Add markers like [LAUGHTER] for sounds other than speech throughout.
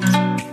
So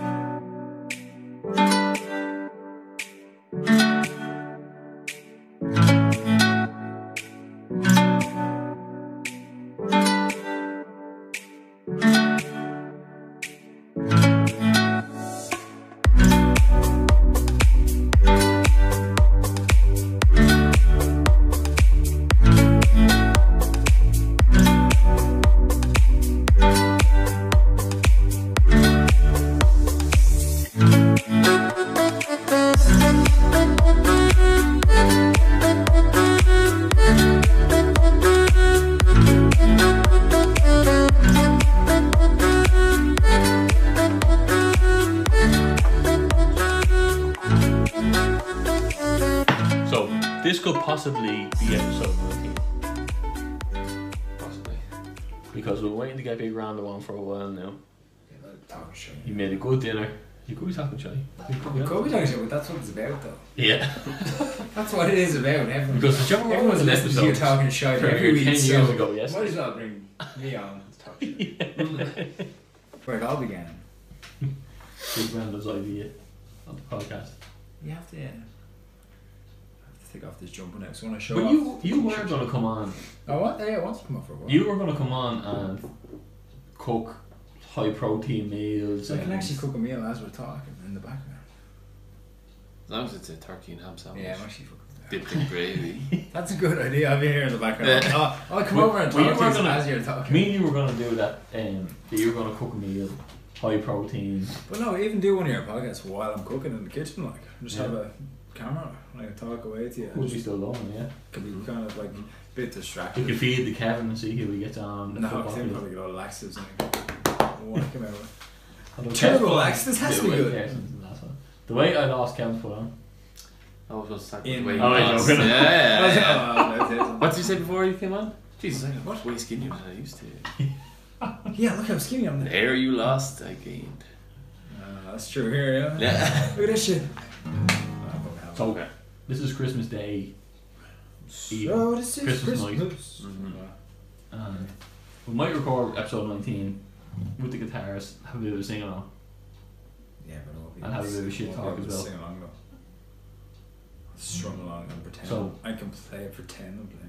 Could honest. be talking shit, but that's what it's about, though. Yeah, [LAUGHS] That's what it is about. Everyone, because the Joe everyone's Rogan listening to you episode talking shit every premiered week. 10 so years ago, yes. Might as well bring me on to talk shit. [LAUGHS] Where it all began. Big Random's idea on the podcast. You have to. Yeah. I have to take off this jumper now. So when I show But off. you you were going oh, to come on. Oh, what? Yeah, I want to come up for a while. You were going to come on and cook high protein meals. So I can actually cook a meal as we're talking in the background. As long as it's a turkey and ham sandwich. Yeah, I'm actually fucking. Dipped in gravy. [LAUGHS] That's a good idea. I'll be here in the background. Yeah. I'll, I'll come We- over and we talk to were you gonna- as you're talking. Me and you were going to do that. Um, that you were going to cook a meal, high protein. But no, even do one of your podcasts while I'm cooking in the kitchen. Like, just Yeah. have a camera and I can talk away to you. Would Just be still going, yeah. could be kind of like a bit We distracted. could feed the Kevin and see how he gets on. No, Football because probably get all laxatives and whack him out. Although Turbo Kevin- laxatives has to be good. weight- yeah, that's one. The weight I lost Kevin put on. I was going to start In- with the Oh, [LAUGHS] I we're gonna- Yeah, yeah, yeah. Oh, no, it isn't. What did you say before you came on? Jesus, I'm What? way skinnier than I used to. [LAUGHS] Yeah, look how skinny I'm The there. hair you lost, I gained. Uh, that's true here, yeah. Yeah. [LAUGHS] Look at this shit. Oh, So Okay. this is Christmas Day, So this is Christmas Christmas. night. Mhm. and we might record episode 19 with the guitars, have a bit of a sing along. Yeah, but I won't be And have a bit of a shit talk as well. Sing along though. Strum along and pretend. So- I can play pretend and play.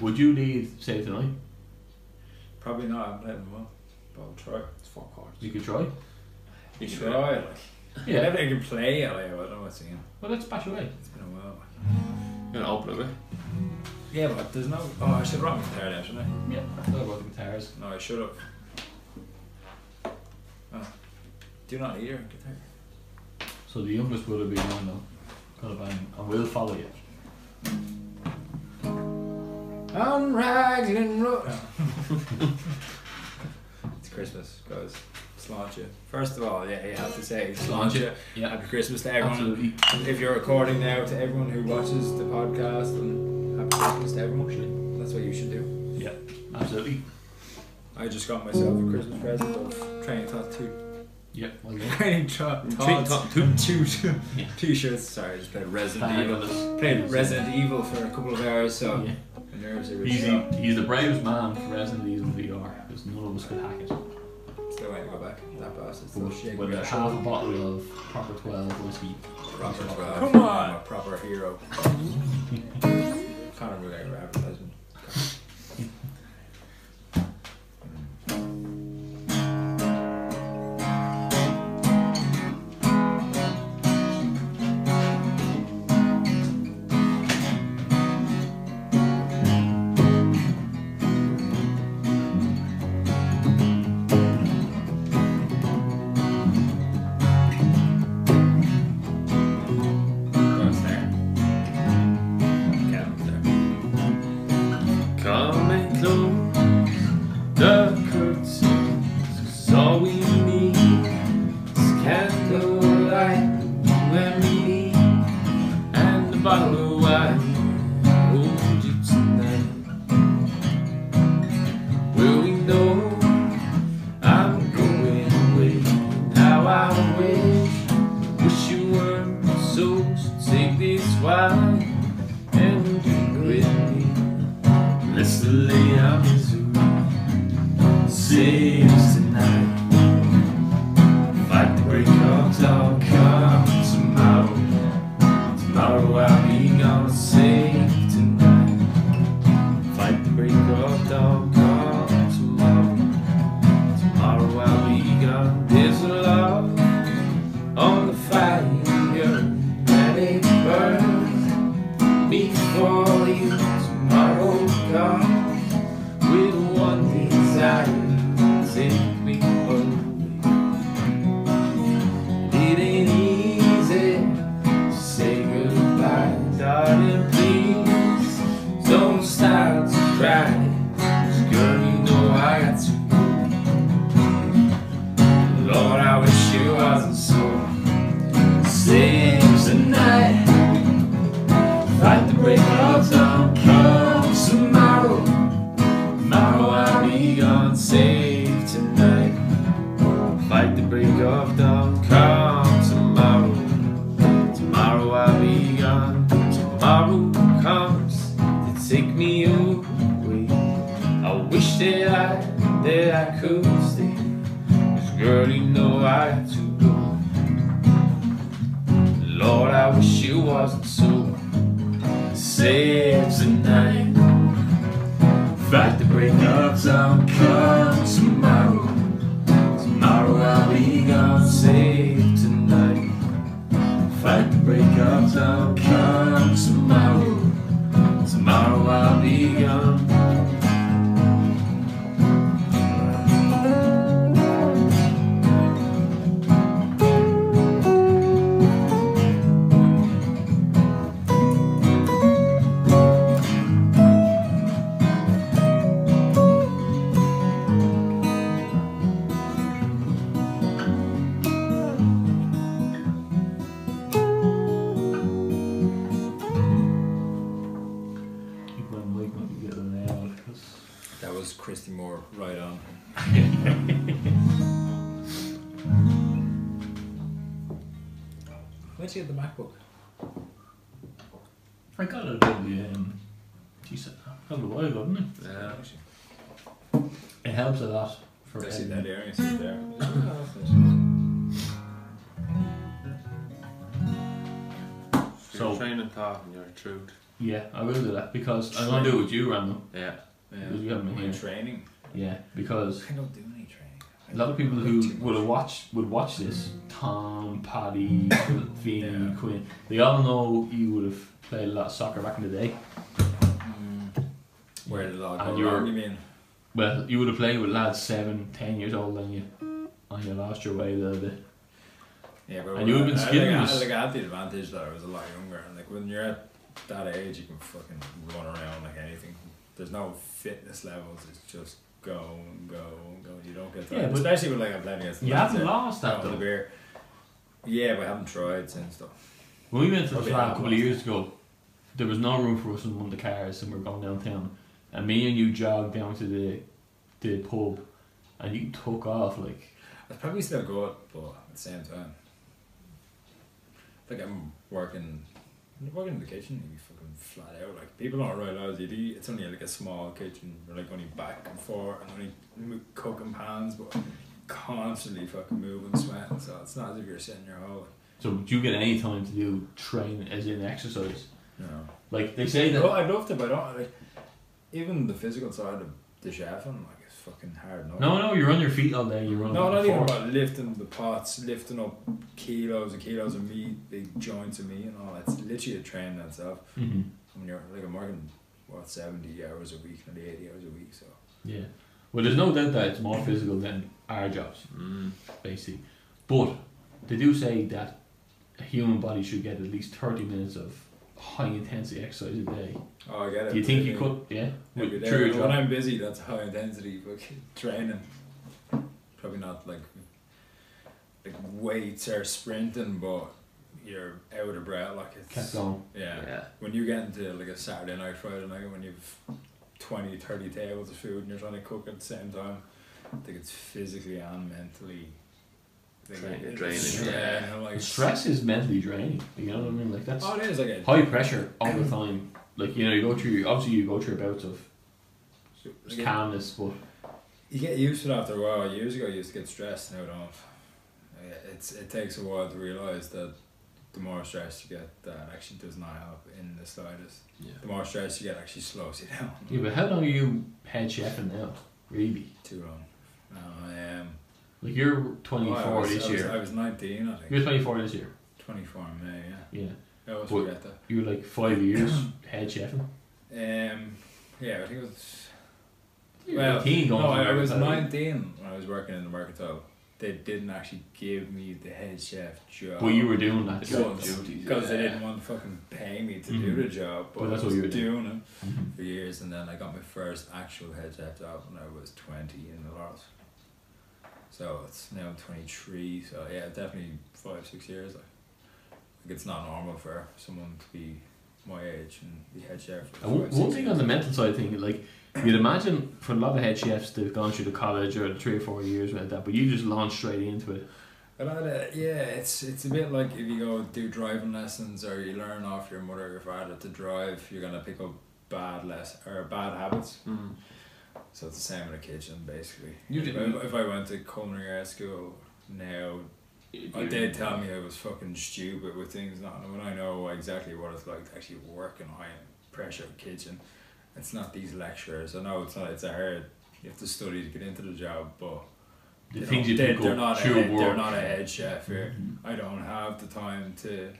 Would you lead Save Tonight? Probably not. I'm playing well, but I'll try. It's four chords. You could try. You should Try like. Yeah. Whenever I can play it, like, I don't know what's singing. Well, let's bash away. It's been a while. Like. You're going to open it? Yeah, but there's no. Oh, I should have brought my guitar down, shouldn't I? Yeah. Talk about the guitars. No, I should have. Oh. Do not need your guitar. So the youngest would have been on though. Gonna bang. And we'll follow you. On rags and road. Oh. [LAUGHS] it's Christmas, guys. Sláinte. First of all, yeah, you have to say Sláinte. Yeah. Happy Christmas to everyone. Absolutely. If you're recording now, to everyone who watches the podcast, and happy Christmas to everyone. That's what you should do. Yeah. Absolutely. I just got myself a Christmas present of Training Thought 2. Yeah. [LAUGHS] Well done. Training Thought Training Thoughts Thought two, [LAUGHS] two Yeah. t-shirts. Sorry, I just played Resident Thank Evil. goodness. Played Resident Evil for a couple of hours, so Yeah. my nerves are He's really the, he's the bravest man for Resident Evil VR because none of us could hack it. Still waiting to go back. That bastard still shaking with me a up. half a bottle of proper 12 whiskey. Proper 12. Come on! I'm a proper hero. Conor McGregor advertisement. started that because I'm gonna do it with you, Randall. Yeah. Yeah. Because you haven't been My here. training. Yeah, because I don't do any training. a lot of people I who too would have watched would watch this. Tom, Paddy, [COUGHS] Feeney, Yeah. Quinn. They all know you would have played a lot of soccer back in the day. Mm. Where did it all And go you were- wrong, you mean? Well, you would have played with lads seven, ten years older than you, and you lost your way a little bit. Yeah, but And you would've been I, I, think I, us. like, I had the advantage that I was a lot younger, and like when you're at that age, you can fucking run around like anything. There's no fitness levels. It's just go and go and go. You don't get that, Yeah, but- especially with like I'm playing against. You lads haven't that lost that though. the beer. Yeah, but I haven't tried since though. When we went to the Probably flat a couple of years ago, there was no room for us in one of the cars, and we were going downtown. And me and you jogged down to the the pub, and you took off like I'd probably still go it, but at the same time, like I'm working, when you're working in the kitchen, you fucking flat out. Like people don't realize you do. It's only like a small kitchen. You're like only back and forth and only cooking pans, but constantly fucking moving, sweating. So it's not as if you're sitting your whole. So do you get any time to do train as in exercise? No. Like they say that Well, I'd love to, but I don't like. Even the physical side of the chefing, like it's fucking hard. enough. No no, you're on your feet all day, you're running No, back not even about lifting the pots, lifting up kilos and kilos of meat, big joints of meat and all. It's literally a training in itself. Mhm. I mean, you're like I'm working what seventy hours a week, nearly eighty hours a week. So Yeah. Well there's no doubt that it's more physical than our jobs, Mm. basically. But they do say that a human body should get at least thirty minutes of high intensity exercise a day. oh, I get it. Do you think you could yeah? every With, day. through your When job? I'm busy, that's high intensity fucking [LAUGHS] training. Probably not like like weights or sprinting, but you're out of breath. Like it's Kept going. yeah. Yeah. when you get into like a Saturday night, Friday night, when you've 20, 30 tables of food and you're trying to cook at the same time, I think it's physically and mentally. Like, Drain- it's- draining, Yeah, and, like, Stress is mentally draining. You know what I mean? Like that's Oh, it is like high pressure all the time. Like you know, you go through obviously you go through bouts of like calmness, but you get used to it after a while. Years ago, I used to get stressed, now I don't. It's it takes a while to realize that the more stress you get, that actually does not help in the slightest. Yeah. The more stress you get, actually slows you down. yeah. But how long are you head chefing now? Really? Too long. No, I am. Like you're 24 I was- this I was, year. I was nineteen, I think. You're twenty four this year. Twenty four in May. Yeah. Yeah. I always But- forget that. You were like five years [CLEARS THROAT] head chefing. Um, yeah, I think it was. You were Well, 18 going no, I, I was 19 when I was working in the Mercantile. They didn't actually give me the head chef job. But you were doing that job. Because they didn't want to fucking pay me to do Mhm. the job. But, But that's I what you were doing. doing it Mhm. for years. And then I got my first actual head chef job when I was 20 in the Laurels. So it's now 23. So yeah, definitely five, six years. Like, like it's not normal for someone to be my age and the head chef. was And one, five, one six thing years. on the mental side thing, like you'd imagine for a lot of head chefs, they've gone through the college or the three or four years like that, but you just launched straight into it. But I, uh, yeah, it's it's a bit like if you go do driving lessons or you learn off your mother or your father to drive, you're gonna pick up bad less or bad habits. Mm. So it's the same in the kitchen, basically. You if, didn't- I, if I went to culinary art school now, I did tell me I was fucking stupid with things not when I know exactly what it's like to actually work in a high pressure kitchen. It's not these lecturers. I know it's not. It's a hard. You have to study to get into the job, but The they things don't- you they, they're not. A head, work. they're not a head chef here. Mhm. I don't have the time to.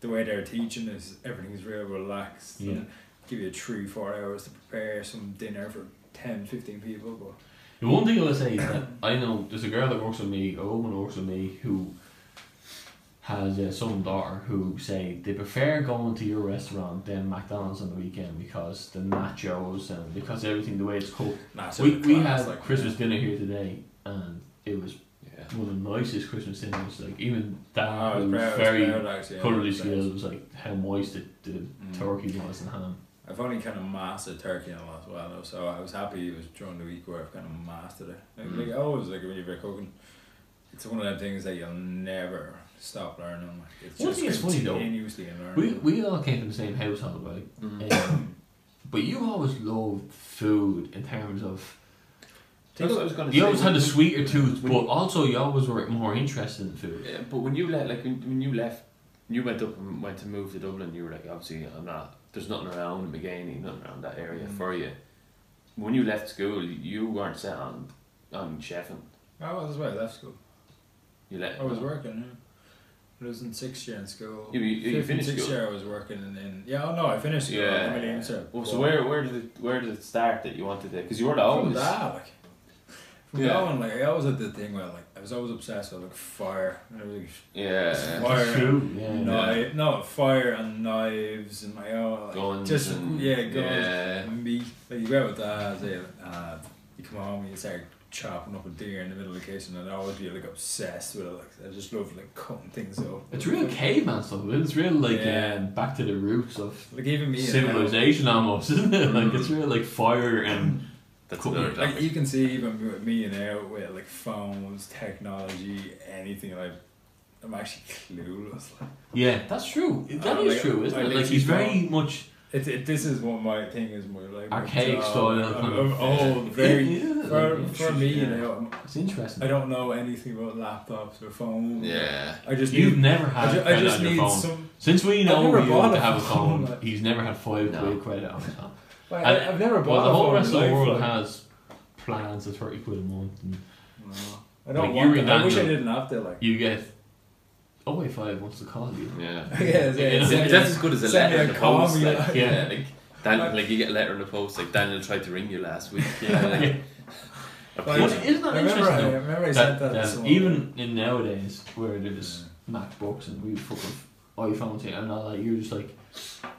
The way they're teaching is everything's real relaxed. Yeah. And give you three, four hours to prepare some dinner for 10, 15 people. But The one thing I would say is that I know there's a girl that works with me, a woman works with me, who has a son and daughter who say they prefer going to your restaurant than McDonald's on the weekend because the nachos and because everything the way it's cooked. nah, so we we had like, Christmas dinner here today and it was Yeah. one of the nicest Christmas dinners. Like even that Oh, was very actually, yeah, it was was like how moist the, the Mm. turkey was and ham. I've only kind of mastered turkey in all as well, though, so I was happy it was during the week where I've kind of mastered it. Like, Mm. like I always like when you're cooking, it's one of them things that you'll never stop learning. Like, it's One just thing is funny, though. continuously learning. We we all came from the same household, right? Mm. Um, but you always loved food in terms of That's I was gonna you say. always had a When- sweeter tooth, when- but also you always were more interested in food. Yeah, but when you left, like when, when you left, you went up and went to move to Dublin. You were like, obviously, I'm not. There's nothing around McGaney, nothing around that area Mm. for you. When you left school, you weren't set on on chefing. I was why I left school. You left. I was working. Yeah. I was in sixth year in school. You- you- you finished sixth school? year I was working in, in yeah. Oh no, I finished school. Yeah. I'm in Leamster. Oh, so where where did it where did it start that you wanted it? Because you were From always. that, like. From Yeah. going, like I always had the thing where like was always obsessed with like fire. and everything. Yeah. Fire. Food, yeah. Knife, no fire and knives and my own like, Guns just and- yeah guns yeah. and meat. Like you go out with that, say, uh, you come home and you start chopping up a deer in the middle of the kitchen, and I always be like obsessed with it. Like I just love like cutting things up. It's real caveman stuff. It's real like Yeah. um, back to the roots of Like even me, civilization almost, isn't it? [LAUGHS] Like Mm. it's real like fire and That's Cool. another now, like you can see even with me and now with like phones, technology, anything like. I'm actually clueless. Yeah, that's true. That Uh, is like, true, isn't I it? Like he's very don't- much it, it, this is what my thing is. more like my archaic job. style. I'm, kind I'm of- old, very. [LAUGHS] Yeah, For, for me, you know, I'm, It's interesting. I don't know anything about laptops or phones. Yeah. I just You've need. never I, had ju- I just on your need phone. some. Since we know you bought to a have a phone, phone, like- he's never had five No. quid credit on his phone. Like, And- I, I've never bought Well, the a whole phone rest of the world like- has plans of 30 quid a month. And No. I don't Like, want Yuri that. I wish I didn't have to. Like. you get 085 wants to call you. Yeah. [LAUGHS] yeah, yeah, You know, yeah, That's, as good as a Send letter in the post. yeah. Like, Yeah. yeah, like Dan, like you get a letter in the post. Like Daniel tried to ring you last week. [LAUGHS] Yeah, like, Yeah. Like, Well, isn't that I remember, I, interesting? remember I that, sent that, to that even in nowadays where there's MacBooks and we fucking iPhones here and all that, you're just like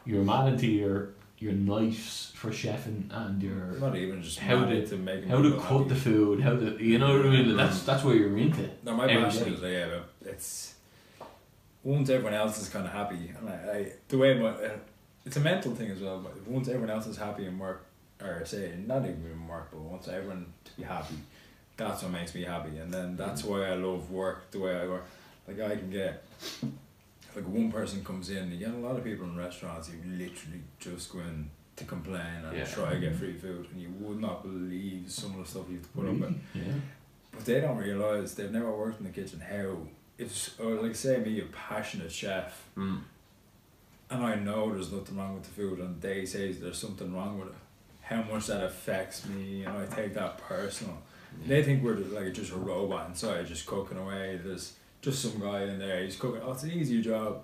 you're mad into your your knives for chefing and your not even just how to- to make how to cut the food, how to you know what I mean. That's that's where you're into. No, my passion day. is yeah, but it's once everyone else is kind of happy, and I, I the way my uh, it's a mental thing as well. But once everyone else is happy in work, or say not even in work, but once everyone to be happy, that's what makes me happy, and then that's why I love work the way I work. Like I can get. Like one person comes in, you get a lot of people in restaurants who literally just go in to complain and Yeah. try to get free food, and you would not believe some of the stuff you have to put up with. Yeah. But they don't realise they've never worked in the kitchen how if or like say me a passionate chef mm, and I know there's nothing wrong with the food and they say there's something wrong with it, how much that affects me and I take that personal. They think we're like just a robot inside just cooking away. There's just some guy in there, he's cooking. Oh, it's an easier job,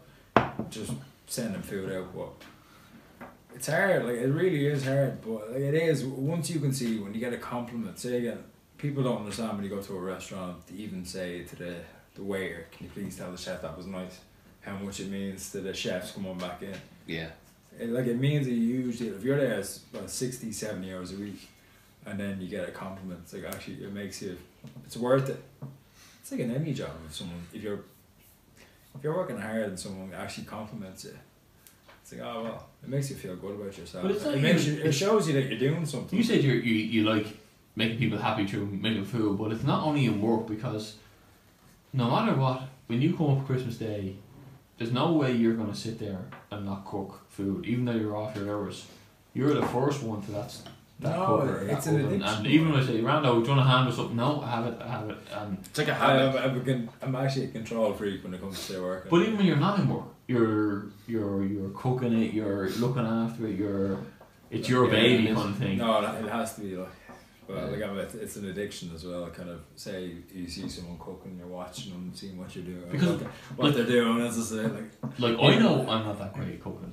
just sending food out. But it's hard. Like it really is hard. But like it is. Once you can see when you get a compliment, say again, people don't understand when you go to a restaurant to even say to the the waiter, "Can you please tell the chef that was nice?" How much it means to the chefs coming back in. yeah. It, like it means a huge deal. If you're there s- about 60, 70 hours a week, and then you get a compliment, it's like actually it makes you. It's worth it. It's like an Emmy job if someone if you're if you're working hard and someone actually compliments you. It's like, oh well, it makes you feel good about yourself. But it's it like makes you- you, it shows you that you're doing something. You said you're, you you like making people happy through making food, but it's not only in work because no matter what, when you come up Christmas Day, there's no way you're gonna sit there and not cook food, even though you're off your hours. You're the first one to that. That No, cooker, it's that an oven. addiction. And even when I say, Rando, do you want to handle something? No, I have it, I have it. And It's like a I, habit. I'm, I'm, a con- I'm actually a control freak when it comes to work. but even when you're not in work, you're you're you're cooking it, you're looking after it, you're it's your Yeah, baby it is. kind of thing. No, it it has to be like. Well, Yeah. like I'm, it's it's an addiction as well. Kind of say you see someone cooking, you're watching them, seeing what you're doing, Because, what, what like- they're doing. As I say, like Like I know I'm not that great at cooking.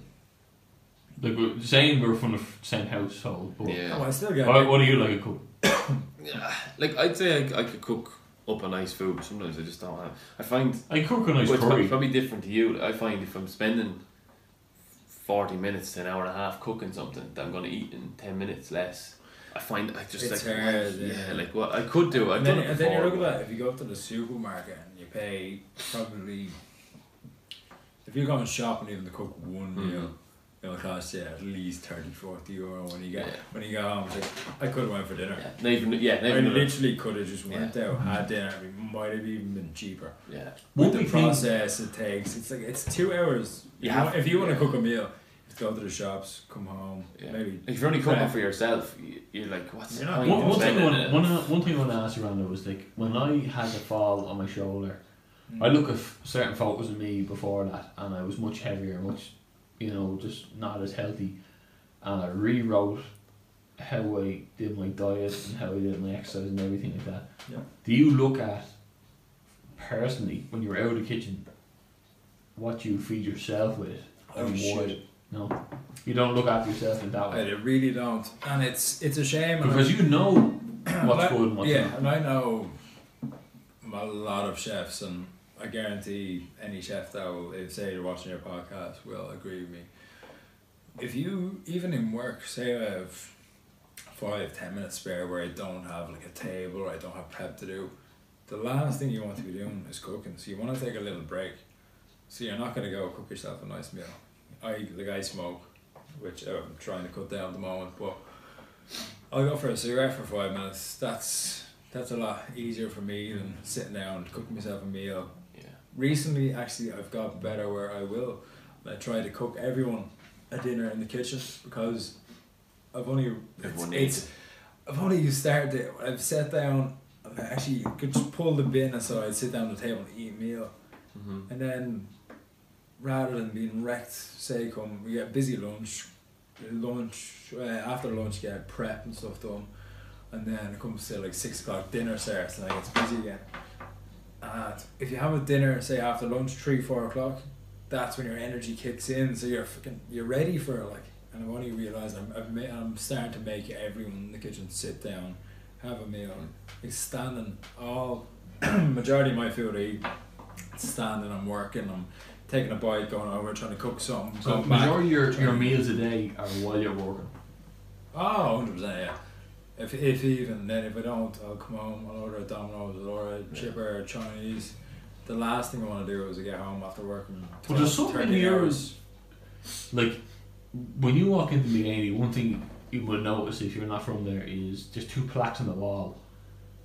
Like we're saying we're from the f- same household, but oh, Yeah. I still get. what, what do you like at cook? [COUGHS] Yeah. Like I'd say I, I could cook up a nice food. Sometimes I just don't have. I find I cook a nice well, it's probably, curry. probably different to you. I find if I'm spending forty minutes to an hour and a half cooking something that I'm going to eat in ten minutes less, I find I just It's like hard, yeah, yeah. like what I could do. I've and then, done it and then you before. look at that. If you go up to the supermarket and you pay probably, if you're going shopping even to cook one Mhm. meal, it'll cost you at least 30, 40 euro when you get Yeah. when you get home. It's like I could have went for dinner. yeah, not even yeah, not I even literally could have just went out, had dinner. It might have even been cheaper. yeah. With the big thing- process it takes, it's like it's two hours. You You have- want- if you want to cook a meal, just go to the shops, come home, Yeah. maybe. If you're only cooking for yourself, you- you're like, what's You're the not point One, one thing I want, it? one, one thing I want to ask you, Rando, was like when I had the fall on my shoulder, I mm. look at certain photos of me before that, and I was much heavier, much, you know, just not as healthy, and I rewrote how I did my diet and how I did my exercise and everything like that. Yeah. Do you look at personally when you're out of the kitchen, what you feed yourself with, Oh, shit. No, you don't look after yourself in that way. I really don't, and it's it's a shame. because you know [CLEARS THROAT] what's I- good and what's yeah, not. and I know a lot of chefs, and I guarantee any chef that will, if say you're watching your podcast, will agree with me. If you even in work, say I have five, ten minutes spare where I don't have like a table or I don't have prep to do, the last thing you want to be doing is cooking. So you want to take a little break. So you're not gonna go cook yourself a nice meal. I like I smoke, which I'm trying to cut down at the moment, but I'll go for a cigarette for five minutes. That's that's a lot easier for me than sitting down and cooking myself a meal. Recently, actually, I've got better where I will. I try to cook everyone a dinner in the kitchen because I've only Everyone it's, it's I've only started. it. I've sat down. I actually could just pull the bin aside, sit down at the table, and eat a meal, Mm-hmm. and then rather than being wrecked, say come we get busy lunch, lunch uh, after lunch get prep and stuff done, and then it comes to like six o'clock dinner starts and I get busy again. If you have a dinner say after lunch three four o'clock, that's when your energy kicks in. So you're fucking you're ready for it, like. And I've only realised I'm I've I'm starting to make everyone in the kitchen sit down, have a meal, like standing all [CLEARS THROAT] majority of my food I eat standing, I'm working, I'm taking a bite, going over, trying to cook something, So back. majority of your, your meals a day are while you're working. Oh, 100%, yeah. If, if even, then if I don't, I'll come home, I'll order a Domino's, I'll order a Yeah. chipper, Chinese. The last thing I want to do is to get home after working But there's 12, something 13 here- hours. Like when you walk into the Mullaney, one thing you would notice if you're not from there is just two plaques on the wall,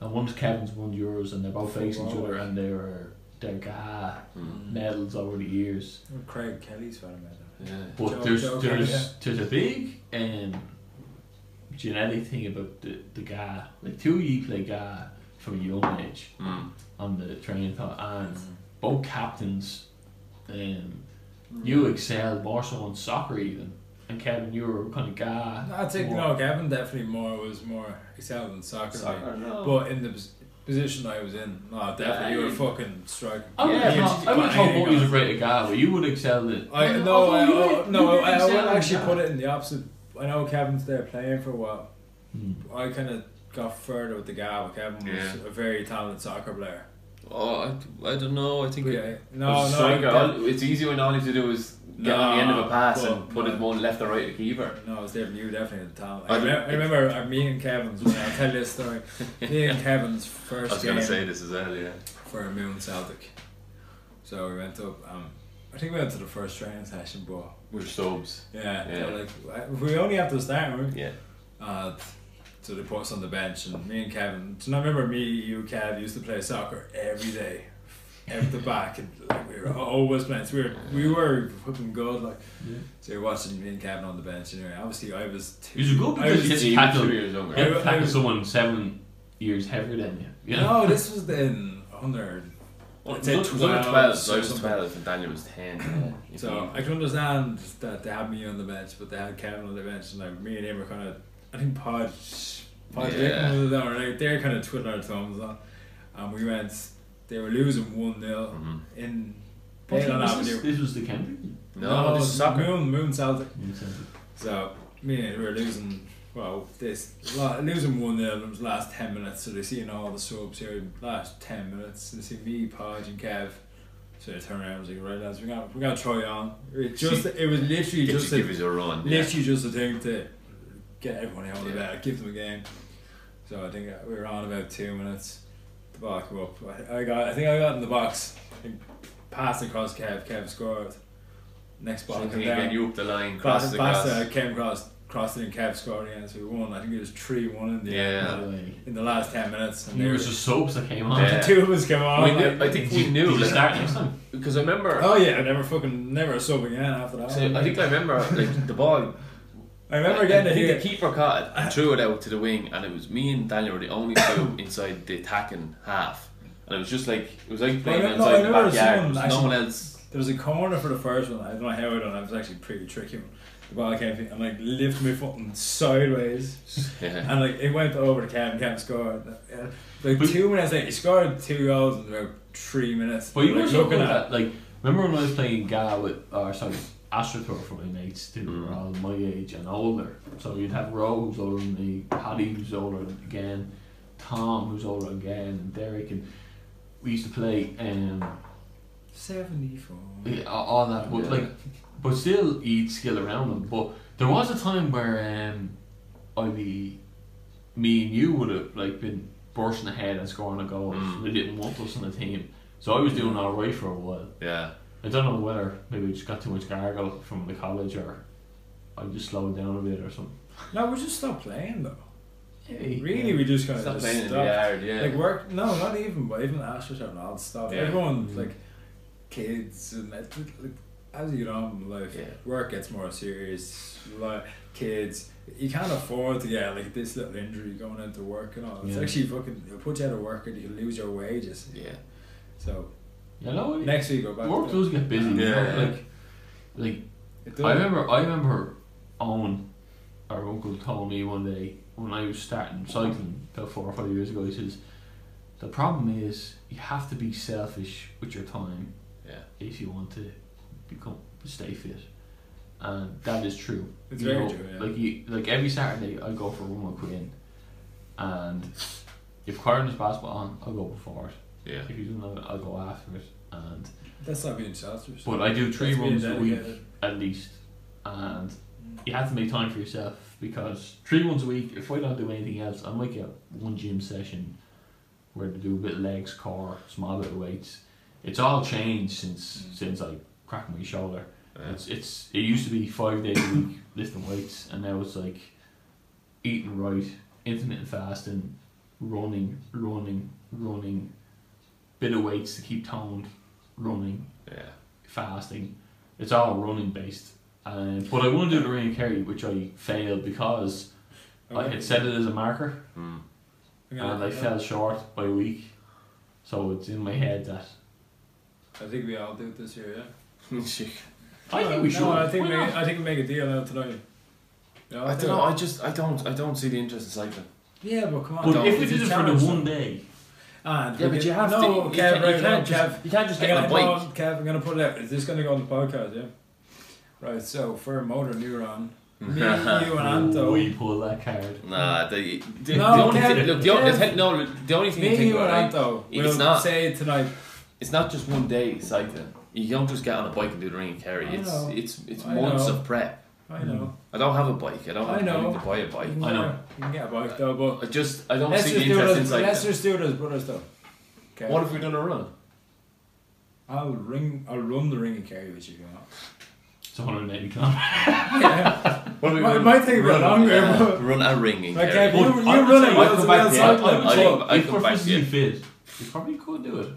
and one's Kevin's, one's yours, and they're both facing each other, and they're they're ga Mm. medals over the years. Craig Kelly's fan of that. Yeah. But Joe- there's Joe there's Kelly, yeah. there's a big um, genetic thing about the the ga. Like two of you play guy from a young age Mm. on the training thought, and Mm. both captains. Um, you excel more so in soccer even, and Kevin, you were kind of ga. I think more- no, Kevin definitely more was more excelled in soccer. Soccer, no. but in the position I was in, no, definitely you were Yeah. fucking striking. I would Yeah, have but you- I would have thought but- both you great guy, but you would excel in. I no, Although I, you oh, no, you I, I would actually ga. put it in the opposite. I know Kevin's there playing for a while. Hmm. I kind of got further with the guy. but Kevin was Yeah. a very talented soccer player. Oh, I, I don't know. I think But it, yeah, no, no, striker, I- all, it's easy when all you have to do is get on the end of a pass but- and put no. it one left or right to keeper. No, it was David. You definitely had talent. I I, think remember, I remember uh, me and Kevin's. When I'll tell you this story. [LAUGHS] me and Kevin's first I'm going to say this as well. Yeah. for Moon Celtic. So we went up. Um, I think we went to the first training session, but We're subs. Yeah, Yeah. they're like we only have to start. Right? Yeah. Uh, so they put us on the bench, and me and Kevin. So I remember me, you, Kev used to play soccer every day, out the back, and like we were always playing. So we were we were fucking good. Like Yeah. so, you're watching me and Kevin on the bench. Anyway, obviously I was. Too, You should go I because was you He had was to years younger. Yeah. Yeah, I was- someone seven years heavier than you. you know? No, [LAUGHS] this was then under. Well, I'd it say was under 12 12, so I was 12 and Daniel was 10. Yeah. If So I can understand that they had me on the bench, but they had Kevin on the bench, and like me and him were kind of. I think Podge, Podge Yeah. Dickman was down. They're kind of twiddling our thumbs on, and we went. They were losing one 0 Mhm. in But Bayland this, Avenue. this was the Kemper. No, this is soccer. Moon, Moon Celtic. You said it. So me and we were losing. Well, this lo- losing one 0 in the last ten minutes. So they're seeing all the subs here in the last ten minutes. They see me, Podge, and Kev. So they turn around and was like, right lads, we got we got to try on. It just it was literally Get just a, give us a run. yeah. literally just a thing to get everyone out of Yeah. bed, give them a game. So I think we were on about two minutes. The ball came up. I, I got. I think I got in the box. Passed across Kev. Kev scored. Next ball So came you down. you up the line, Cross, cross the pass, uh, came across, crossed it, in Kev scored again. So we won. I think it was three one in the Yeah. End, the in the last ten minutes. And There was were, just soaps that came on. Yeah. [LAUGHS] the two of us came on. We like- I think Did we you- knew. Did start next time? [LAUGHS] Because I remember. Oh yeah, I never fucking never sub again after that. So I think I remember like the ball. I remember getting I it think the keeper caught it and threw it out to the wing, and it was me and Daniel were the only two [COUGHS] inside the attacking half. And it was just like it was like playing I remember- outside I the remember backyard. There someone was no one else. There was a corner for the first one. I don't know how I done. it. It was actually pretty tricky. One. The ball came to me and like lifted my foot and sideways, Yeah. [LAUGHS] and like it went over the Cam. Cam scored. Uh, Like But- two minutes later, he scored two goals in about three minutes. But you were so looking at at like remember when I was playing Ga with or sorry AstroTurf for my mates who Mm. were all my age and older. So you'd have Rose who's older than me, Paddy who's older again, Tom who's older again, and Derek and we used to play um seventy four. yeah, all all that but Yeah. like but still you'd skill around them. But there was a time where um I'd be me and you would have like been bursting ahead and scoring a goal. Mm. They didn't want us on the team. So I was doing all right for a while. Yeah. I don't know whether maybe we just got too much gargle from the college or I just slowed down a bit or something. No, we just stopped playing though. Hey, Really, we just kind of Stop just playing in the stopped. yard. Yeah. Like work, no, not even, but even AstroTurf and all stuff. Yeah. Everyone Mm. like kids and it, like, as you get on life, Yeah. work gets more serious. Like kids, you can't afford to get like this little injury going into work and all. It's Yeah. actually fucking it'll put you out of work and you lose your wages. yeah. So You know, it- next week go back. work to does get busy. you Yeah. know, like, like. I remember, I remember Owen, our uncle, told me one day when I was starting cycling about four or five years ago. He says, "The problem is you have to be selfish with your time Yeah. If you want to become stay fit." And that is true. It's You very know, true, yeah. Like you, like every Saturday, I go for a run with Quinn, and if Corner's basketball on, I'll go before it. Yeah. If he doesn't have it, I'll go after it. And That's not being selfish. but I do three That's runs a week at least, and mm. you have to make time for yourself because three runs a week. If I don't do anything else, I might get one gym session where to do a bit of legs, core, small bit of weights. It's all changed since Mm. since I cracked my shoulder. Yeah. It's it's it used to be five days a week [COUGHS] lifting weights, and now it's like eating right, intermittent fasting, running, running, running, bit of weights to keep toned, running, Yeah. fasting. It's all running based. Um, but I want to do the Ring of Kerry, which I failed because I had set it as a marker Mm. And I fell short by a week. So it's in my head that I think we all do it this year, yeah. [LAUGHS] Shit. I think we No, should. I think Why we, not? I think we make a deal out tonight. Yeah, I I'll don't know. I just I don't I don't see the interest in cycling. Yeah, but come on. But don't- if we it's a did it for the one day, And Yeah, but you have no, to. Kev, You can't, right, you can't Kev. just you can't just I'm get gonna, on a bike. put- Kev, I'm gonna put it out. Is this gonna go on the podcast? Yeah. Right. So for motor neuron, [LAUGHS] me, you, and Anto. we pull that card. Nah, the, the, No, the only Kev, thing, look, the, Kev. the, no, the only thing you Me, think you, about, and Anto. It's We'll not- say it tonight. It's not just one day cycling. You don't just get on a bike and do the Ring of Kerry. I It's know. it's it's I months know. of prep. I know. I don't have a bike. I don't I have know. money to buy a bike. You can I know. get- You can get a bike though, but I just I don't let's see the interest in As, let's just do it as brothers though. Okay. What if we done a run? I'll ring. I'll run the Ring of Kerry with you. if you want. It's 180 kilometers. [LAUGHS] Yeah. What Might- it might take a bit run, longer, but- run a ringing. Like, Kerry. uh, you, But you I would run say- it I well, come so back well to you. I cycling. would I- say I if come back to physically you. fit, you probably could do it.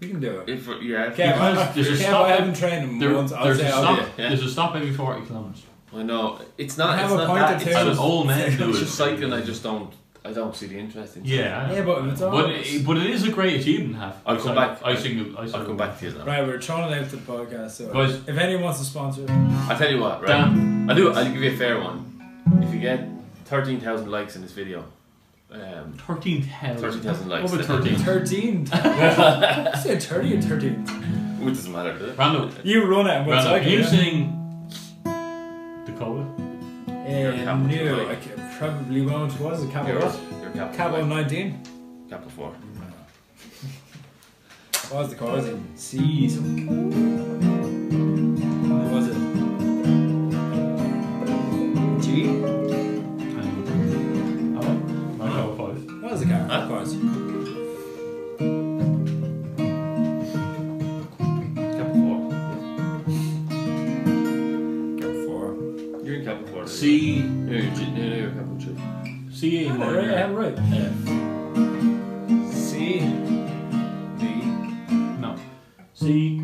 We can do it. If, yeah, if Kev, you- Because I, there's a Kev, stop- I haven't trained in There, months. I'll there's say a I'll stop. do it. yeah. There's a stop every 40 kilometers. I know it's not. I It's have a not point that. or It's two. And just, old men do it's it. just cycling. I just don't. I don't see the interest in. Yeah, Yeah, but it's all. but it, but it is a great achievement. Half. I'll come back. I single. I I'll single. come back to you then. Right, we're throwing it out to the podcast. So Guys. if anyone wants to sponsor, I tell you what, right? Dan, I'll do. I'll give you a fair one. If you get thirteen thousand likes in this video, um, thirteen thousand. 13,000 likes. What about thirteen? thirteen. [LAUGHS] Say thirty or thirteen. which doesn't matter, does it? Randall, You run it and we'll Randall, cycle. can you yeah? sing Dakota? You're Uh, capital no, like. I probably won't. What is it? capo You're, what? you're capital. capo like, 19? capital four. [LAUGHS] What was the chorus in? C something. What was it? G? Five. What was the car? Huh? chorus? Capital four. capo 4. You're in capital four. C No, you're, G- no, no, you're capital two. C A I have it right. I have it right. F. C. B. No. C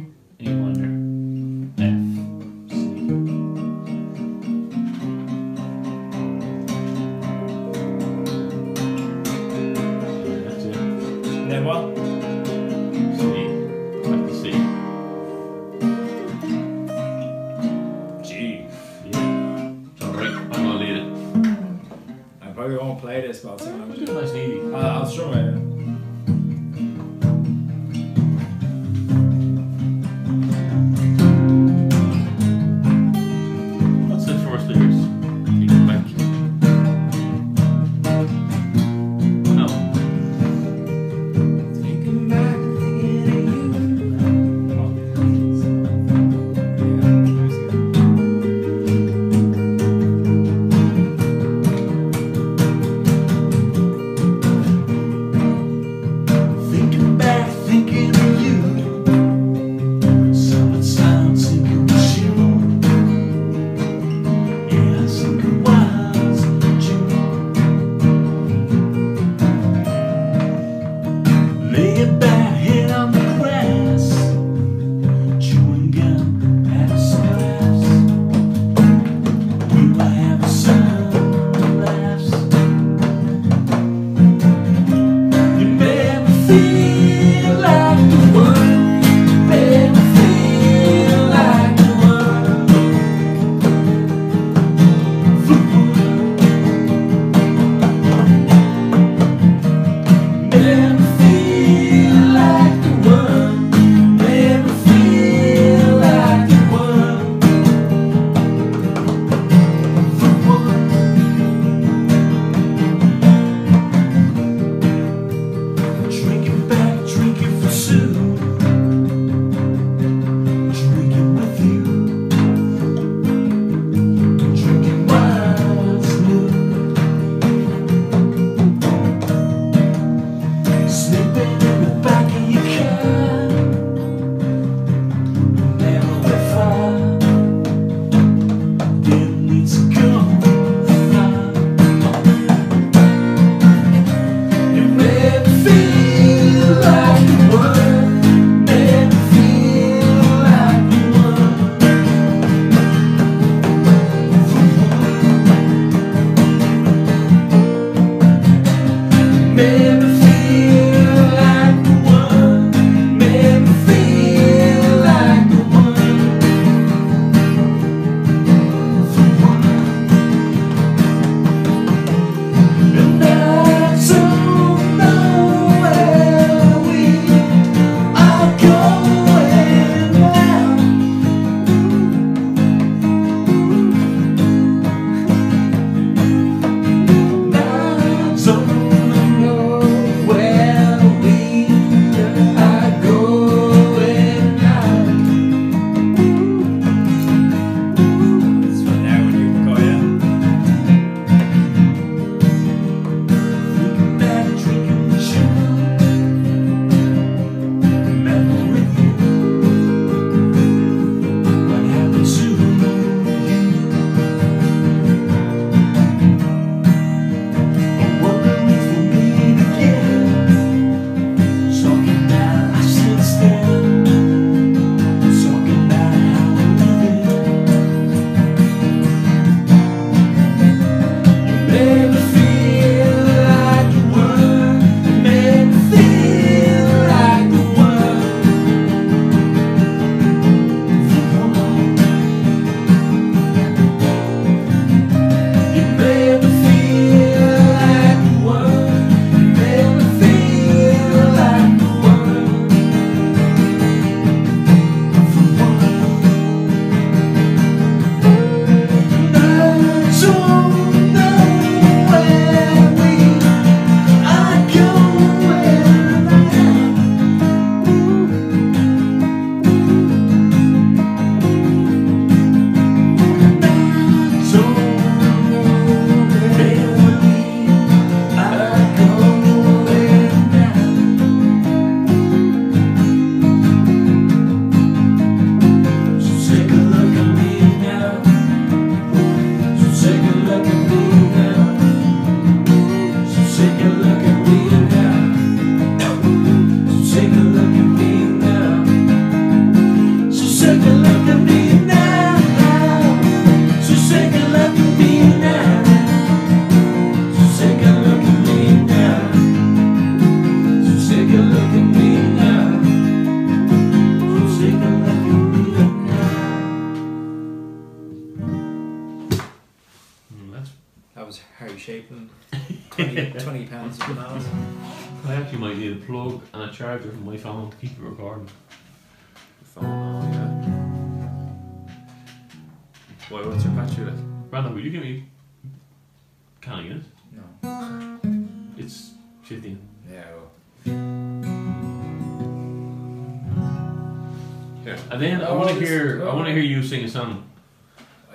I want to this- hear I want to hear you sing a song.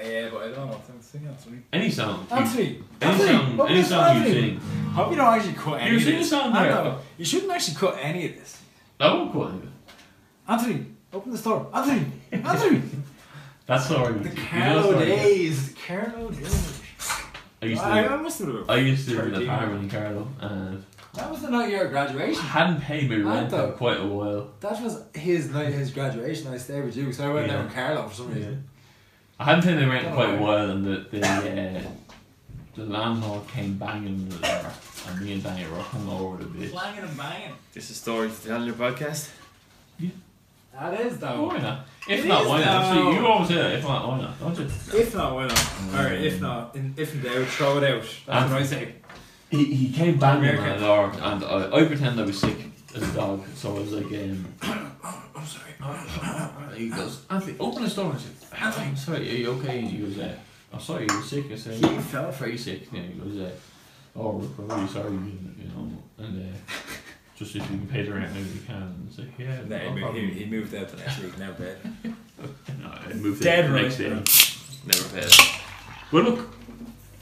Yeah, but I don't know. I'm singing Anthony. Any song. You- Anthony. Any Anthony, song, what any was song you Anthony? sing. Hope you don't actually cut any You of sing a this. song I there. know. You shouldn't actually cut any of this. I won't quote it. Anthony, open the store. Anthony, Anthony. [LAUGHS] That's sorry. the You know Carlow days. Carlow days. I used I, I to. must have been I used to live in 13. a apartment in Carlow, and That was the night of your I graduation. I hadn't paid my rent Anto. for quite a while. That was his night, his graduation. I stayed with you, so I went Yeah. down with Carlo for some Yeah. reason. I hadn't paid my rent Don't quite a while, and the the, uh, the landlord came banging the door, and me and Danny were hung over the bitch. Banging and banging. This is a story to tell in your podcast. That is though. why not? If It not, why not? See, you always say that. If not, why not? Don't you? If not, why not? Or if not, in, if in doubt, throw it out. That's what I say. He, he came banging on American. the door, and I, I pretend I was sick as a dog, so I was like, um, I'm sorry. he goes, Anthony, open the door. I said, Anthony, I'm sorry, are you okay? And he goes, uh, I'm sorry, you were sick. I said, He you felt very sick. And he goes, uh, oh, we're really sorry, you know, and uh, just if you can pay the rent, maybe you can. And it's like, yeah, No, no he, moved, he, he moved out the next week, now bed. [LAUGHS] No, I moved Dead it the next day. Never paid. Well, look,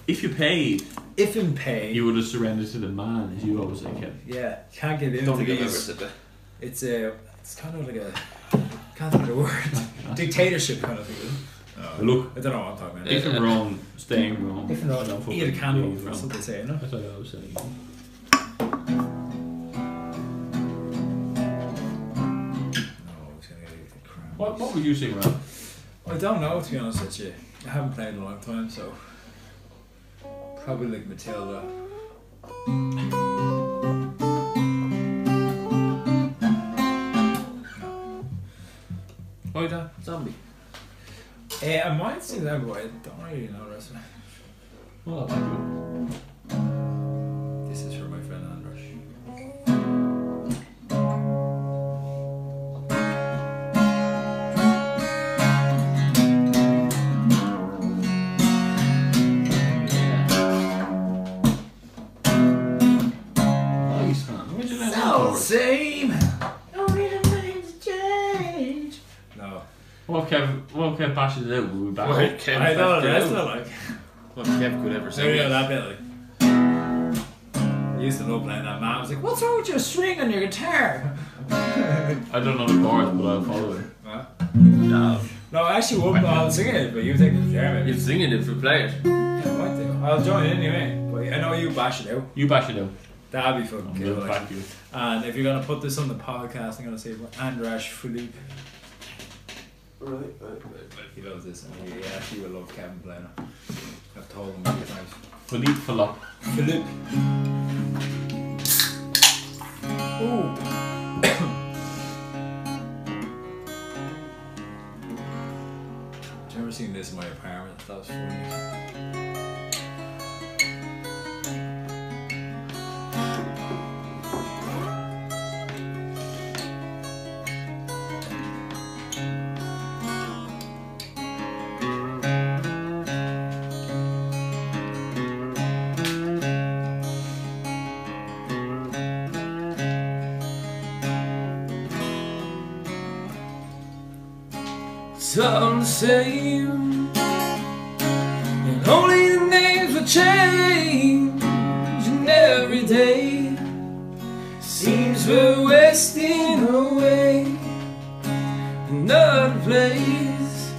if you paid, If in pain. you would have surrendered to the man, as you always say, Kevin. yeah, can't give in Don't to think these. said. It's a, it's kind of like a, can't think of the word, [LAUGHS] dictatorship kind of thing. Isn't it? But look, I don't know what I'm talking about. if I'm wrong, staying wrong. If not, I don't eat a fucking candle. That's wrong. what they say, you know. That's what I always say. No, I was gonna get a crap. What, what would you say, Rob? I don't know to be honest with you. I haven't played in a long time, so probably like Matilda. Oh, that zombie. Eh, I might see that, but I don't really know the rest of it. Well, What if Kev, what if Kev bashes it out? We'll be back. Wait, Kev, I know the get rest of out. it, like. What Kev could ever So say. yeah, that bit like. I used to love playing that. Man I was like, "What's wrong with your string on your guitar?" [LAUGHS] I don't know the chords, but I'll follow it. Huh? No. No, I actually won't. I'll sing it, but you take the guitar, You're maybe. singing if we play it. Yeah, I might do. I'll join in anyway. But I know you bash it out. You bash it out. That'd be fucking I'm cool. going to like. back you. And if you're gonna put this on the podcast, I'm gonna say Andrash Philippe. Right, right, right, right. He loves this, and he actually will love Kevin playing it. I've told him many times. Philippe Falloc. Philippe. Ooh. [COUGHS] I've never seen this in my apartment. That was funny. It's all the same, and only the names will change. And every day seems we're wasting away. Another place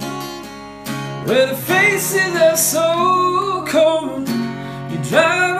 where the faces are so cold. You drive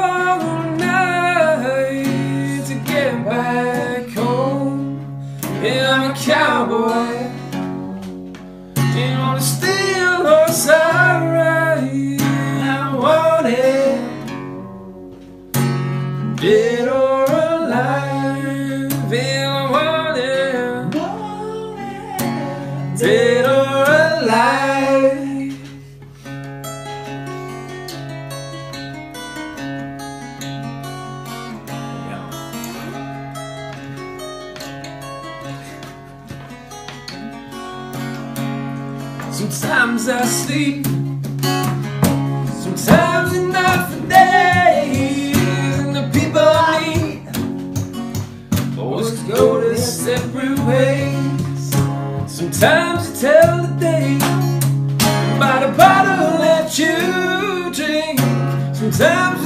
Sometimes I sleep, sometimes enough for days. And the people I meet always go their separate ways. Sometimes you tell the day by the bottle that you drink. Sometimes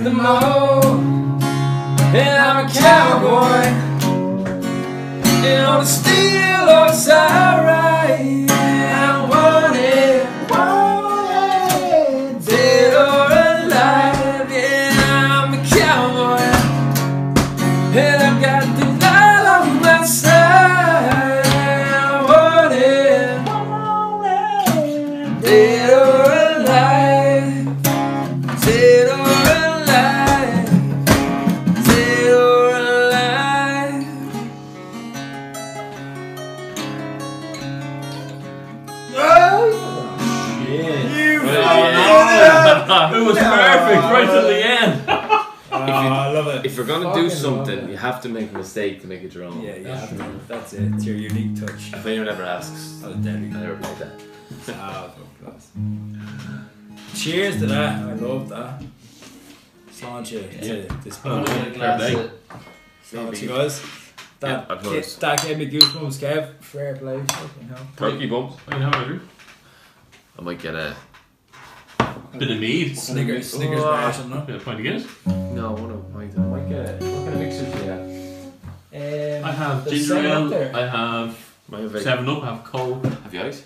I rock And I'm a cowboy. And on a steel horse [LAUGHS] it was perfect right to the end. [LAUGHS] Oh, I love it. If you're gonna do Fucking something, it. you have to make a mistake to make it your own. Yeah, yeah, that's it. It's your unique touch. If anyone ever asks, That was deadly. I never played that. Ah, so class. Cheers to that. I love that. Sláinte to this Oh, podcast. fair play. Sláinte guys. That, Yeah, applause. that gave me goosebumps, Kev. Fair play. Fucking hell. Turkey bumps. I can have a drink. I might get a Bit of mead. Snickers, Snickers Oh. bar or something, no? Bit of pint of Guinness. no. One of mine. I might get a what kind of mixers do you have? Um, I have there's ginger seven up ale. there. I have Mine have a- Seven Up. I have Coke. Have you ice?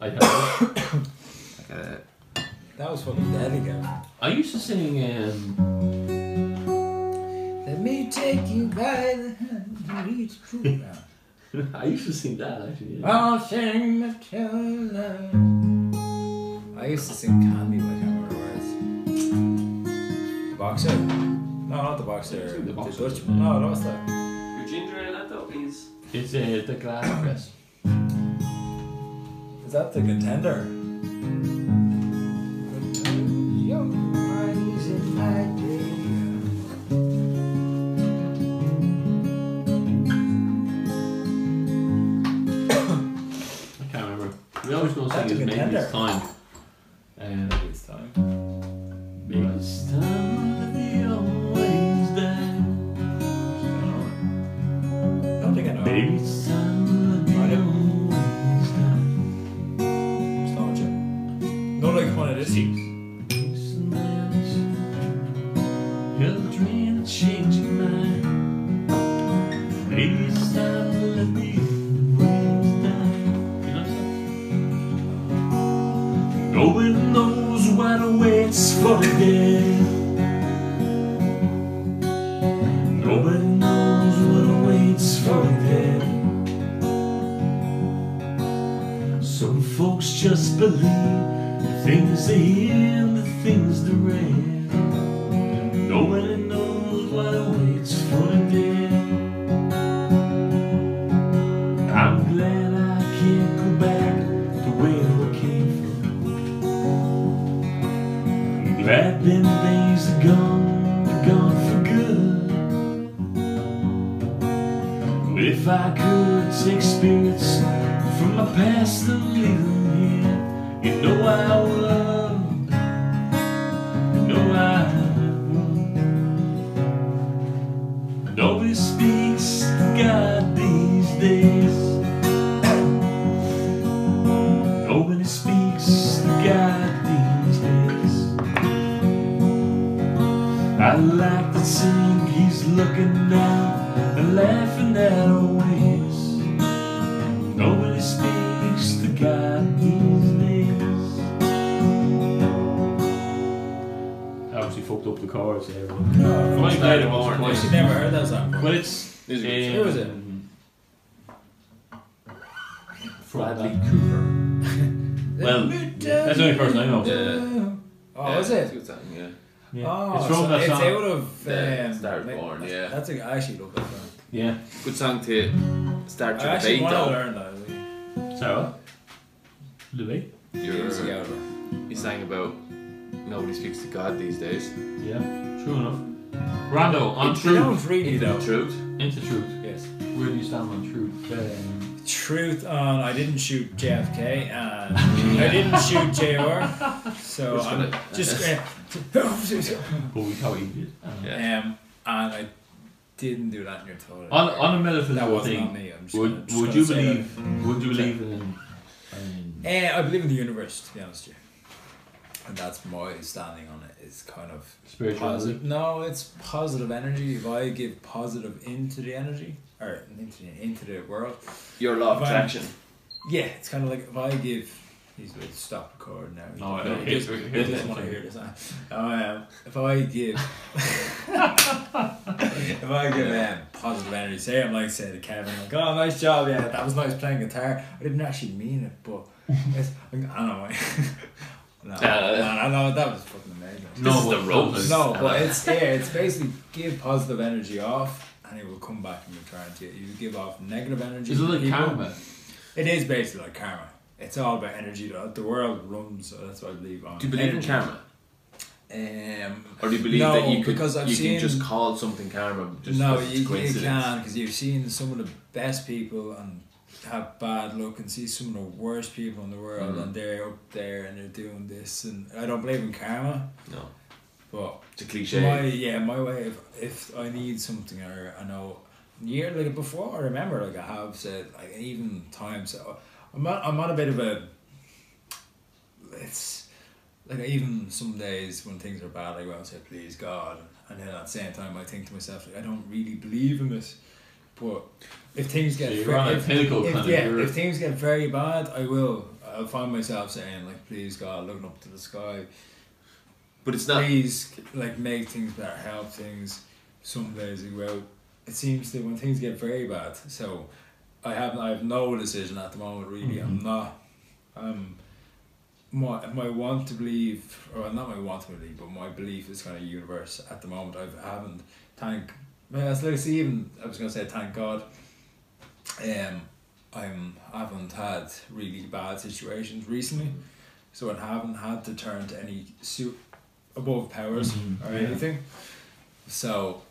I have. I got a That was fucking deadly, Kev. I used to sing. Um, Let me take you by the hand and reach true. [LAUGHS] I used to sing that actually. Yeah. I'll sing the tune. I used to sing Candy, but I can't remember the words. Boxer? No, not the boxer. Sing the The, Boxer. Dutchman. No, that was the. Your ginger ale, that though, please. It's uh, the glass press. Is that the contender? Young eyes in my I can't remember. We always go sing That's a is maybe contender. it's time. Um, to start I your actually debate want to though. learn that. Sarah? Louis? You're, Years ago. you sang about nobody speaks to God these days. Yeah. True enough. Rando, on They truth. don't really The though. truth. Into truth. Yes. Where do you stand on truth? Um, Truth on I didn't shoot JFK and [LAUGHS] I didn't shoot JR. So We're just I'm gonna- just [LAUGHS] uh, but we thought you did. Um, Yeah. um and I didn't do that in your toilet. On, on a that metaphysical wasn't thing, me. I'm just gonna, would, just would you say believe would you believe in, in That. Eh, I believe in the universe, to be honest with you. And that's my standing on it. It's kind of spirituality? positive. No, it's positive energy. If I give positive into the energy or into the, into the world, Your law of attraction. yeah, it's kind of like if I give. He's going to stop recording now. No, I He don't. doesn't- he doesn't want to hear this. Um, if I give, [LAUGHS] if I give um, positive energy, say I'm like say to Kevin, like, oh, nice job, yeah, that was nice playing guitar. I didn't actually mean it, but it's, I don't know. [LAUGHS] no, no, no, no, that was fucking amazing. No, This is the roast. No, but it's yeah, it's basically give positive energy off, and it will come back in return to you. You give off negative energy. Is it to like people. karma? It is basically like karma. It's all about energy. The the world runs. So that's what I believe on. Do you believe in karma? Um, Or do you believe No, that you could because I've you seen- can just call something karma just no, you, you can because you've seen some of the best people and have bad luck and see some of the worst people in the world Mhm. and they're up there and they're doing this and I don't believe in karma, No. but It's a cliche. my yeah my way if if I need something or I know year like before I remember like I have said like even times uh, I'm on, I'm on a bit of a it's like even some days when things are bad I go out and say please God and then at the same time I think to myself like, I don't really believe in this but if things get So you're ver- on a if, if, kind yeah, you're- if things get very bad I will I'll find myself saying like please God looking up to the sky but it's not. please like make things better, help things. Some days you go. It seems that when things get very bad, so I have I have no decision at the moment. Really, I'm Mhm. not. Um, my my want to believe, or not my want to believe, but my belief is kind of universe at the moment. I've, I haven't thank. Well, it's like even I was gonna say thank God. Um, I'm I haven't had really bad situations recently, so I haven't had to turn to any su- above powers Mhm, or yeah. anything. So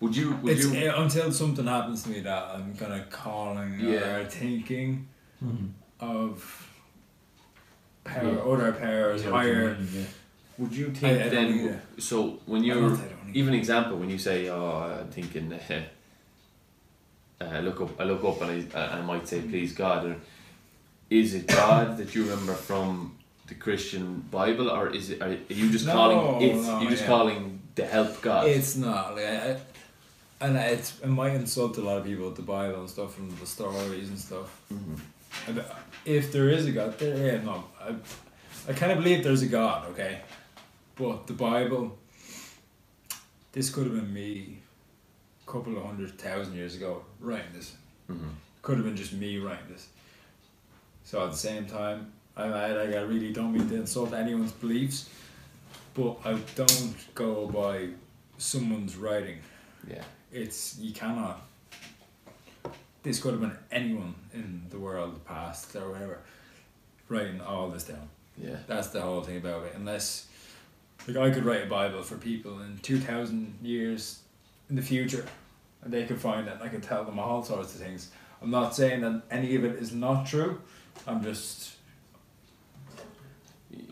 Would you? Would it's you? uh, until something happens to me that I'm kind of calling Yeah. or thinking Mhm. of power, Yeah. other powers, Yeah, higher. yeah. Would you I- think I don't then? either. So when you're don't- I don't either. even example when you say, "Oh, I'm thinking," [LAUGHS] uh, I look up, I look up, and I, I might say, "Please God," or is it God that you remember from the Christian Bible, or is it? Are you just No, calling it? no, you're just yeah. calling the help God. It's not like I, I- and it's, it might insult a lot of people with the Bible and stuff and the stories and stuff. Mhm. And if there is a God, there yeah, no, I, I kind of believe there's a God, okay, but the Bible. This could have been me, a couple of hundred thousand years ago, writing this. Mhm. Could have been just me writing this. So at the same time, I, I like I really don't mean to insult anyone's beliefs, but I don't go by someone's writing. Yeah. It's you cannot. This could have been anyone in the world, past or whatever, writing all this down. Yeah. That's the whole thing about it. Unless, like, I could write a Bible for people in two thousand years in the future, and they could find it. and I could tell them all sorts of things. I'm not saying that any of it is not true. I'm just.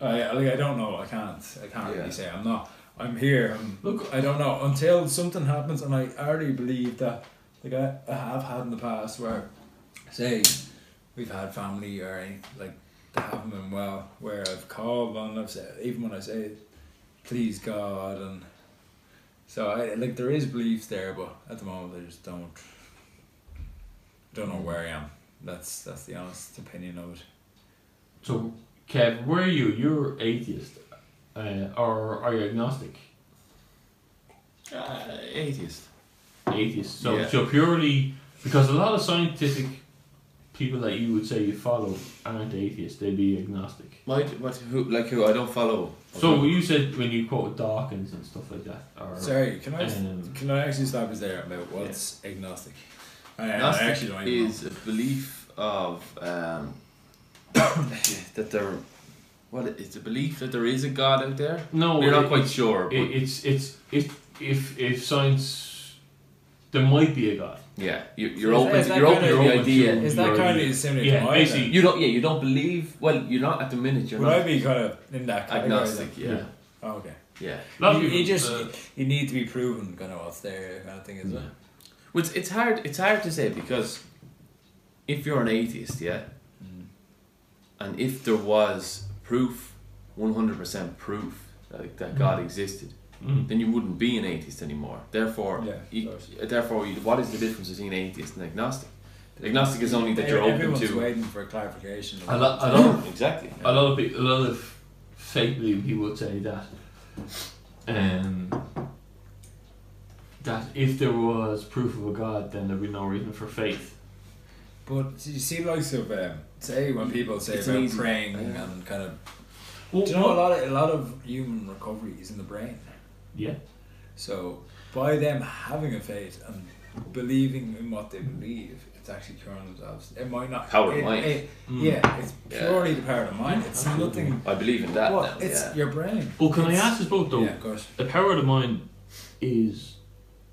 I I- like I don't know. I can't. I can't Yeah. really say. I'm not. I'm here. I'm, Look- I don't know until something happens, and I already believe that. Like I, I have had in the past where, say, we've had family or any, like they haven't been well. Where I've called and I've said even when I say, please God and So I like there is beliefs there, but at the moment I just don't don't know where I am. That's that's the honest opinion of it. So, Kev, where are you? You're atheist, uh, or are you agnostic? Uh, atheist. Atheist. So, Yeah. so purely because a lot of scientific people that you would say you follow aren't atheists; they'd be agnostic. What? What? Who? Like who? I don't follow. So you said when you quote Dawkins and stuff like that, or Sorry, can I um, can I actually stop us there about what's agnostic? I, I Agnostic actually don't even know. is a belief of um, [COUGHS] that there. What it's a belief that there is a God out there. no, We're not it- quite sure, It, it's it's if if if science, there might be a god. yeah, you, you're Is open. that- is To, you're open to the idea. Is that you're- kind of similar yeah, to mine? basically, then? You don't. Yeah, you don't believe. Well, you're not at the minute. You're Would not I be kind of in that category? agnostic. then? Yeah, Oh, okay. yeah. A lot You, you just uh, you need to be proven kind of what's there kind of thing, is it? Well, it's, it's hard. It's hard to say because if you're an atheist, yeah, Mm. and if there was proof, one hundred percent proof like, that God existed, mm. then you wouldn't be an atheist anymore. Therefore, Yeah, you, therefore, you, what is the difference between atheist and agnostic? Agnostic is only that you're open Everyone's to. waiting for clarification. A lot, a lot, Exactly. a lot of people, a lot of fake believing people would say that, um, that if there was proof of a god, then there'd be no reason for faith. But you see, likes of um, say when people say It's an about easy- praying yeah. and kind of, Well, do you know a lot of a lot of human recovery is in the brain. Yeah. So by them having a faith and believing in what they believe, it's actually curing themselves. It might not Power of it- mind. it- Mm. yeah, it's Yeah. purely the power of the mind. It's Absolutely. nothing. I believe in that. What? It's yeah. your brain. Well, can It's- I ask this both though? Yeah, of course. The power of the mind is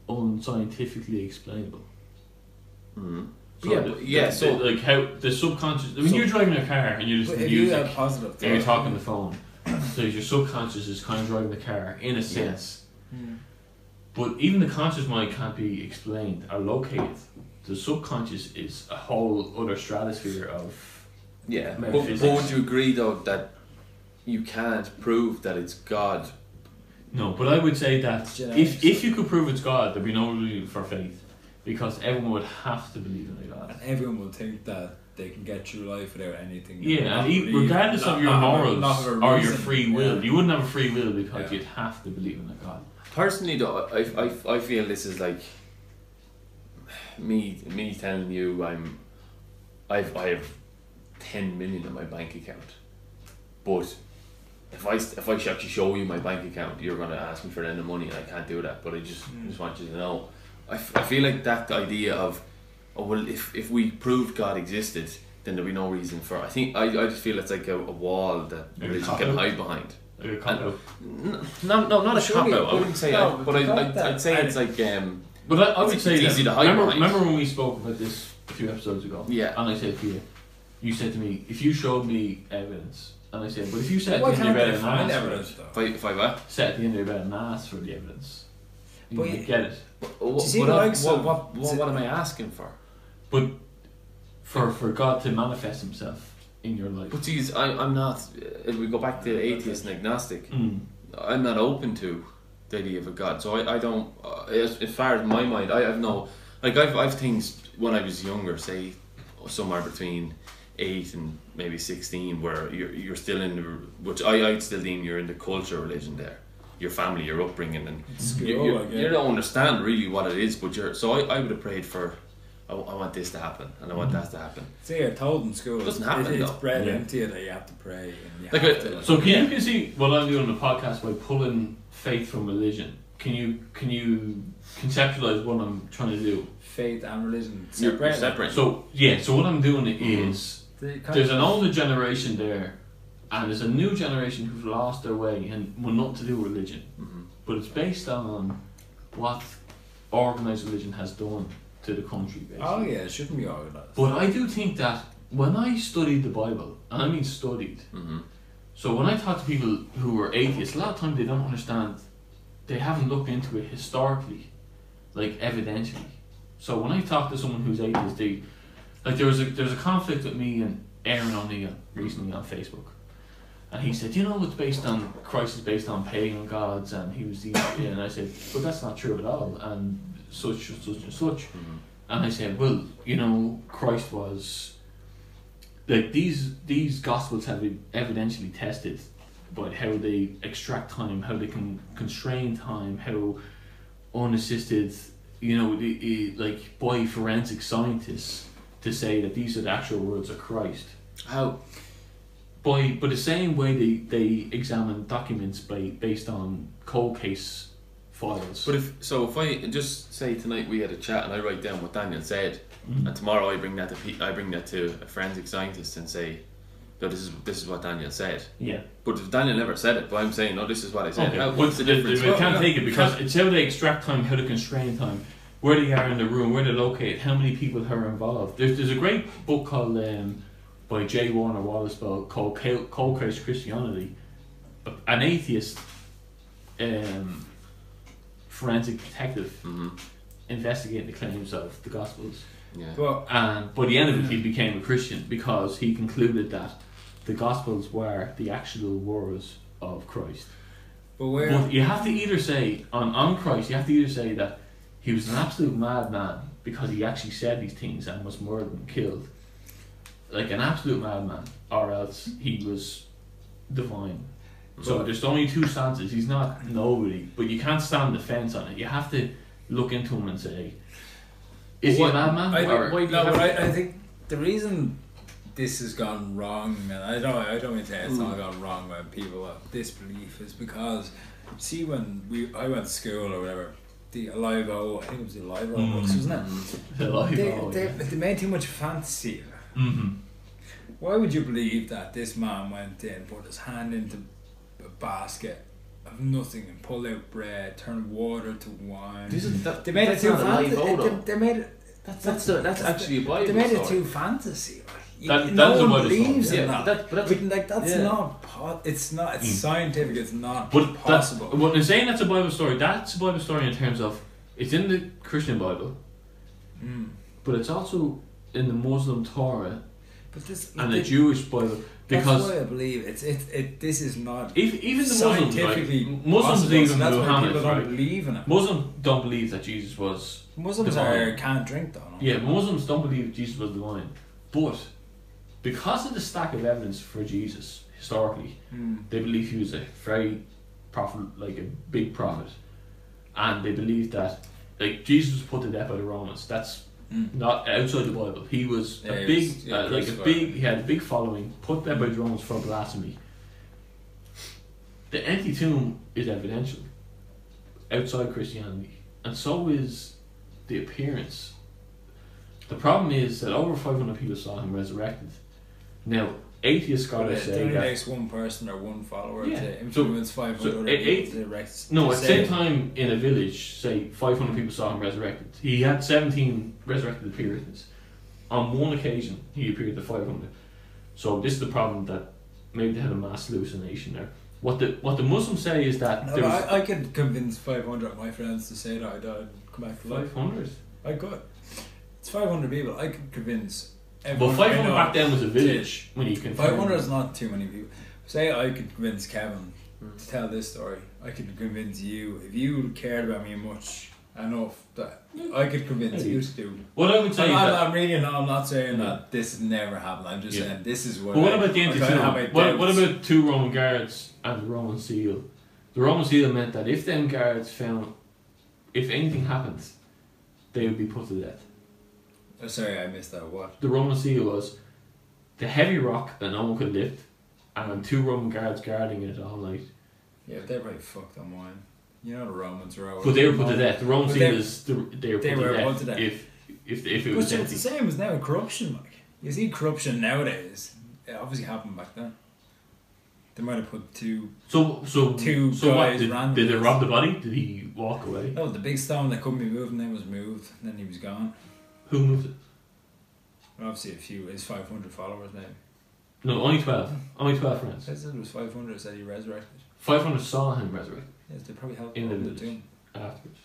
unscientifically explainable. Mhm. So yeah, the- yeah. the- So the- like how the subconscious. When So- you're driving a car and you're But listening if to you music, have positive, and you're talking on the phone, so your subconscious is kind of driving the car in a sense. Mm. But even the conscious mind can't be explained or located. The subconscious is a whole other stratosphere of. yeah. But, but would you agree though that you can't prove that it's God? No, but I would say that genetics. if if you could prove it's God, there'd be no reason for faith, because everyone would have to believe in a God. And everyone will think that they can get through life without anything. Yeah, and e- believe- regardless not- of your not a- morals not have a or your free will, Yeah. you wouldn't have a free will because Yeah. you'd have to believe in a God. Personally, though, I, I, I feel this is like me me telling you I'm I've I have ten million in my bank account, but if I if I actually show you my bank account, you're gonna ask me for the end of money, and I can't do that. But I just Mm. just want you to know, I, f- I feel like that idea of oh well if if we proved God existed, then there'd be no reason for. I think I, I just feel it's like a, a wall that Like religion can hide behind. Like a cop out. No, no, not a Surely, cop out. I but- wouldn't say no, that, but but I, I, fact that- I'd say it's like um, But I, I would It's say easy to hide remember, behind. remember when we spoke about this a few episodes ago? Yeah. And I said to you, you said to me, if you showed me evidence, and I said, but if you said Why at the end of your bed and asked evidence if I if I what? sat at the end of your bed and asked for the evidence, you But you- get it. What, see what, the I- what, what, what, what am I asking for? But for for God to manifest Himself in your life. But geez, I, I'm not. uh, If we go back to atheist and agnostic, Mm. I'm not open to the idea of a God. So I, I don't. Uh, as, as far as my mind, I have no. Like I've I've things when I was younger, say somewhere between eight and maybe sixteen, where you're you're still in the which I I'd still deem you're in the culture religion there. Your family, your upbringing, and School, you, you, you don't understand really what it is. But you're so I, I would have prayed for. I, I want this to happen, and I want that to happen. See, you're told in school. Doesn't it- happen, It's though. bred Yeah. into you that you have to pray and you Like uh, have to. Like, So can Yeah. you can see what I'm doing on the podcast by pulling faith from religion? Can you can you conceptualize what I'm trying to do? faith and religion You're separate. separate. So yeah, so what I'm doing is They kind there's an older generation there, and there's a new generation who've lost their way and want nothing to do with religion. Mhm. But it's based on what organized religion has done to the country, basically. Oh yeah, it shouldn't be organised. But I do think that when I studied the Bible, and I mean studied, Mhm. so when I talk to people who are atheists, a lot of times they don't understand, they haven't looked into it historically, like evidentially. So when I talk to someone who's atheist, they, like there was a there was a conflict with me and Aaron O'Neill recently on Facebook, And he said, you know, it's based on Christ is based on pagan gods, and he was the and I said, but that's not true at all, and such and such and such. Mhm. And I said, well, you know, Christ was like these these gospels have been evidentially tested by how they extract time, how they can constrain time, how unassisted, you know, the, the, like by forensic scientists to say that these are the actual words of Christ. How? By by the same way they, they examine documents by based on cold case files. But if so, if I just say tonight we had a chat and I write down what Daniel said, Mhm. and tomorrow I bring that to pe- I bring that to a forensic scientist and say, no, this is this is what Daniel said. yeah. But if Daniel never said it, but I'm saying, no, this is what I said. Okay, How, what's the they- difference? They, can't take it because it's how they extract time, how they constrain time, where they are in the room, where they locate, how many people are involved. There's, there's a great book called um, by J. Warner Wallace called Cold, Cold Case Christianity. An atheist um, forensic detective hmm investigating the claims of the Gospels. Yeah. But And by the end of it, he became a Christian because he concluded that the Gospels were the actual words of Christ. but where But you have to either say on on Christ, you have to either say that he was an absolute madman because he actually said these things and was murdered and killed, like an absolute madman, or else he was divine. So there's only two stances. He's not nobody, but you can't stand the fence on it. You have to look into him and say, is he a madman? I, or, why no, but I, I think the reason this has gone wrong, and I don't, I don't mean to say it's all gone wrong when people have this belief, is because see when we, I went to school or whatever, the Alive O, I think it was the Alive O Mm. books, wasn't it? The They, oh, they, yeah. they made too much fantasy. Of it. Mhm. Why would you believe that this man went in, put his hand into a basket of nothing, and pulled out bread, turned water to wine? This is, that, They made it that's too not a live fantasy. They, they made it. That's that's a, that's actually a Bible They made it too fantasy. Like, you- That- no that is a one believes yeah, in that. that, but that's But, like that's yeah. not. Po- it's not. It's Mm. scientific. It's not But possible. That, what they're saying that's a Bible story. That's a Bible story in terms of it's in the Christian Bible, Mm. but it's also in the Muslim Torah But this and the Jewish Bible that's because why I believe it's it. It this is not if, even the Muslims, scientifically right, Muslims believe so in that's Muhammad, don't right? believe in it. Muslims don't believe that Jesus was. Muslims divine. are can't drink though. No? Yeah, Muslims don't believe Jesus was divine, but because of the stack of evidence for Jesus historically, Mm. they believe he was a very prophet, like a big prophet, and they believe that like Jesus was put to death by the Romans. That's Mm. not outside the Bible. He was Yeah, a big, was- yeah, uh, like a big. He had a big following. Put there by the Romans for blasphemy. The empty tomb is evidential outside Christianity, and so is the appearance. The problem is that over 500 people saw him resurrected. Now, atheist scholars it say only that takes one person or one follower Yeah. to So- influence five hundred so eight- people to rest- No, to at the same time, in a village, say 500 people saw him resurrected. He had 17 resurrected appearances. On one occasion, he appeared to 500. So this is the problem that maybe they had a mass hallucination there. What the what the Muslims say is that No, I, I could convince 500 of my friends to say that I died and come back to life. 500. I could. It's 500 people. I could convince But everyone. I 500 back then was a village when you can. 500 is not too many people. Say I could convince Kevin Hmm. to tell this story. I could convince you. If you cared about me much enough that I could convince Maybe. you to do. What I would say I'm, is I'm, that. I'm really not, I'm not saying No. that this never happened. I'm just Yeah. saying this is what But what I, about the I empty kinda tomb? have What, what about two Roman guards and the Roman seal? The Roman seal meant that if them guards found, if anything happened, they would be put to death. Oh, sorry, I missed that. What? The Roman seal was the heavy rock that no one could lift, and two Roman guards guarding it all night. Yeah, they're probably fucked on mine. You know the Romans were always. But they were put to death. The Roman But seal they- is the, they were they put were to, death to death. if if if it But was it's the same as now corruption. Like you see, corruption nowadays. It obviously happened back then. They might have put two. So so Two so what guys did, did they rob the body? Did he walk away? No, the big stone that couldn't be moved, and then was moved, and then he was gone. Who moved it? And obviously, a few his five hundred followers maybe. No, only twelve. Only twelve friends. I said it was five hundred. Said he resurrected. Five hundred saw him resurrected Yes, they probably helped In him the in the village. tomb. afterwards.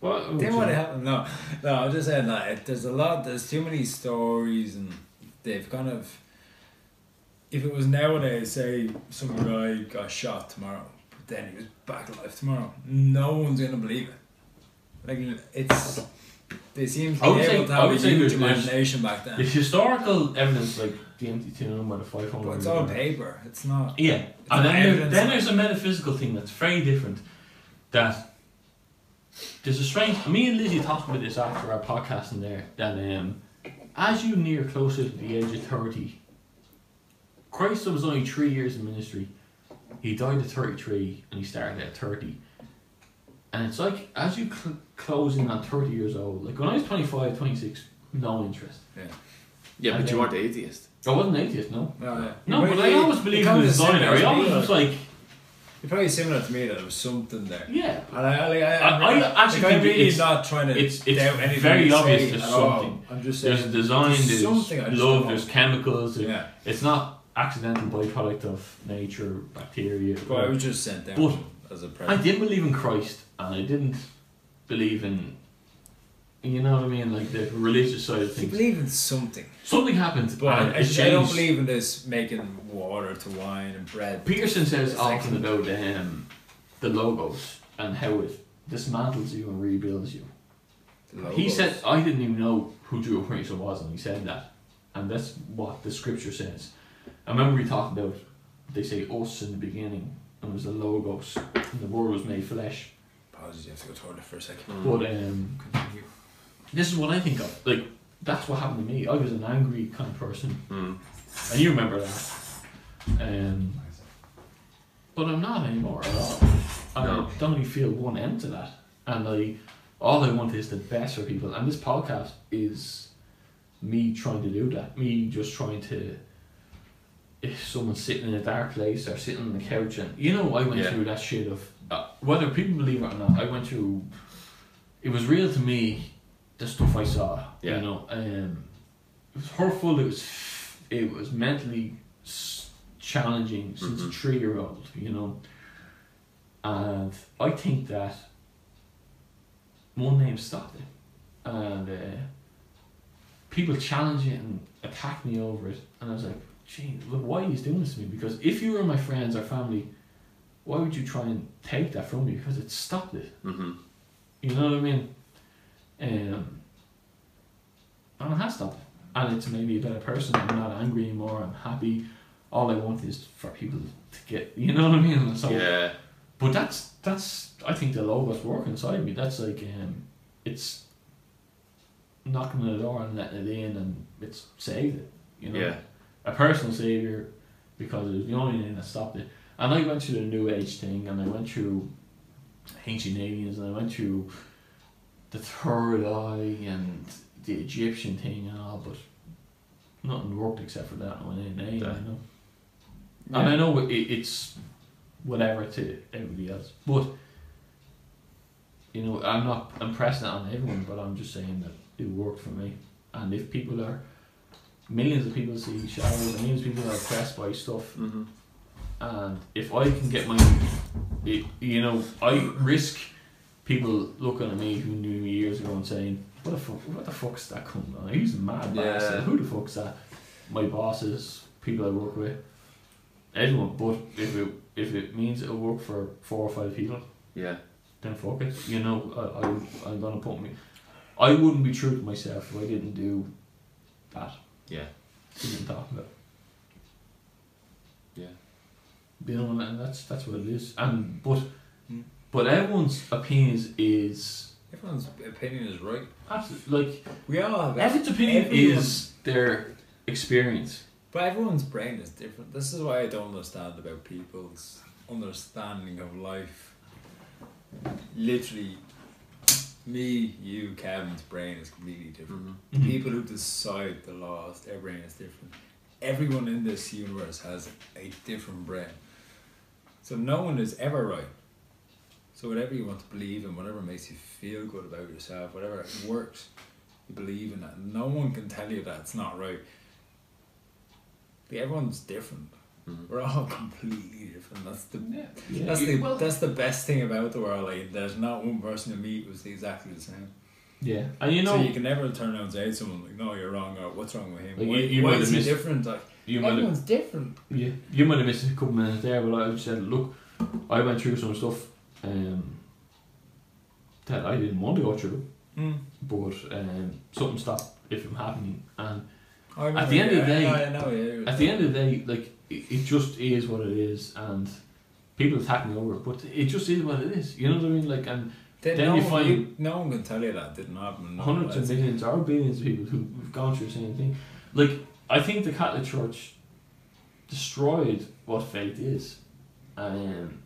What? They might have helped. No, no. I'm just saying that it, there's a lot. There's too many stories, and they've kind of if it was nowadays, say some guy got shot tomorrow, but then he was back alive tomorrow, no one's gonna believe it. Like it's, they seem to be able to have a huge imagination back then. There's historical evidence like the empty tomb or the 500. But it's all paper. It's not. Yeah, It's and then, there, then there's a metaphysical thing that's very different. That there's a strange. Me and Lizzie talked about this after our podcast in there. That um, as you near closer to the age of thirty, Christ was only three years in ministry. He died at thirty-three, and he started at thirty. And it's like as you cl- close in on thirty years old. Like when I was 25, 26, no interest. Yeah, And but you then- weren't atheist. I wasn't atheist, no. No, yeah. No, but I always you believed in kinda the designer. I to always was like, You're probably similar to me that there was something there. yeah, And I, like, I, I- I actually like, I'm really it's- not trying to it's- it's doubt anything very you obvious say there's at all. something. I'm just saying. There's a design, there's there's something love, don't there's chemicals. there- yeah, It's not accidental byproduct of nature, bacteria. but I was just sent down But as a I present. I didn't believe in Christ, and I didn't believe in, you know what I mean, like the religious side of things. You things. believe in something, Something happened, but and I, it I don't believe in this making water to wine and bread. Peterson says It's often about um, the logos and how it dismantles you and rebuilds you. He said, I didn't even know who Drew Prince was, and he said that. And that's what the scripture says. I remember we talked about, they say us in the beginning, and it was the Logos, and the Word was made flesh. Apologies, you have to go toilet for a second. But um, Continue. this is what I think of. Like, that's what happened to me. I was an angry kind of person, Mm. and you remember that. Um, but I'm not anymore at all. I No. don't even feel one end to that. And I, all I want is the best for people. And this podcast is me trying to do that. Me just trying to. If someone's sitting in a dark place or sitting on the couch, and you know, I went Yeah. through that shit of uh, whether people believe it or not. I went through. It was real to me. The stuff I saw, Yeah. you know, um, it was hurtful. It was, it was mentally challenging since a Mhm. three year old, you know. And I think that one name stopped it, and uh, people challenge it and attack me over it, and I was like, "Gee, look, why are you doing this to me?" Because if you were my friends or family, why would you try and take that from me? Because it stopped it. Mm-hmm. You know what I mean? Um, and it has stopped. And it's made me a better person. I'm not angry anymore. I'm happy. All I want is for people to get, [LAUGHS] you know what I mean? So, Yeah. But that's that's I think the logos work inside me. That's like um, it's knocking on the door and letting it in, and it's saved it. You know, Yeah. a personal savior because it was the only thing that stopped it. And I went through the New Age thing, and I went through ancient aliens, and I went through the third eye and the Egyptian thing and all, but nothing worked except for that one name, you Yeah. know. And I know it, it's whatever to everybody else, but you know, I'm not impressing it on everyone, but I'm just saying that it worked for me. And if people are, millions of people see shadows, millions of people are impressed by stuff, Mm-hmm. And if I can get my, it, you know, I risk people looking at me who knew me years ago and saying, "What the fuck? What the fuck's that coming on? He's a mad Yeah. bastard. Who the fuck's that?" My bosses, people I work with, everyone. But if it if it means it'll work for four or five people, Yeah. then fuck it. You know, I, I I'm gonna put me. I wouldn't be true to myself if I didn't do that. Yeah. Didn't talk about. Yeah. You know, and that's that's what it is. And but Mm. but everyone's opinions is Everyone's opinion is right. absolutely like We all have everyone's opinion everyone- is their experience. But everyone's brain is different. This is why I don't understand about people's understanding of life. Literally, me, you, Kevin's brain is completely different. Mm-hmm. Mhm. People who decide the laws, their brain is different. Everyone in this universe has a different brain. So no one is ever right. So whatever you want to believe in, whatever makes you feel good about yourself, whatever works, you believe in that. No one can tell you that it's not right. Like, everyone's different. Mhm. We're all [LAUGHS] completely different. That's the Yeah, that's You- the well, that's the best thing about the world. Like there's not one person you meet who's exactly the same. Yeah, and you know, so you can never turn around and say to someone like, "No, you're wrong," or "What's wrong with him?" Like, why you- you why might is have he missed- different? Like you might have, everyone's different. yeah, you might have missed a couple minutes there, but I said, look, I went through some stuff um, that I didn't want to go through, Mm. but um, something stopped it from happening, and I remember, the end of the day- I know, yeah, at the end of the day, like it, it just is what it is, and people attack me over it, but it just is what it is. You know what I mean? Like, and Then, then no, you one- find- you- no one can tell you that didn't happen. No, hundreds of millions or billions of people who've gone through the same thing. Like, I think the Catholic Church destroyed what faith is, and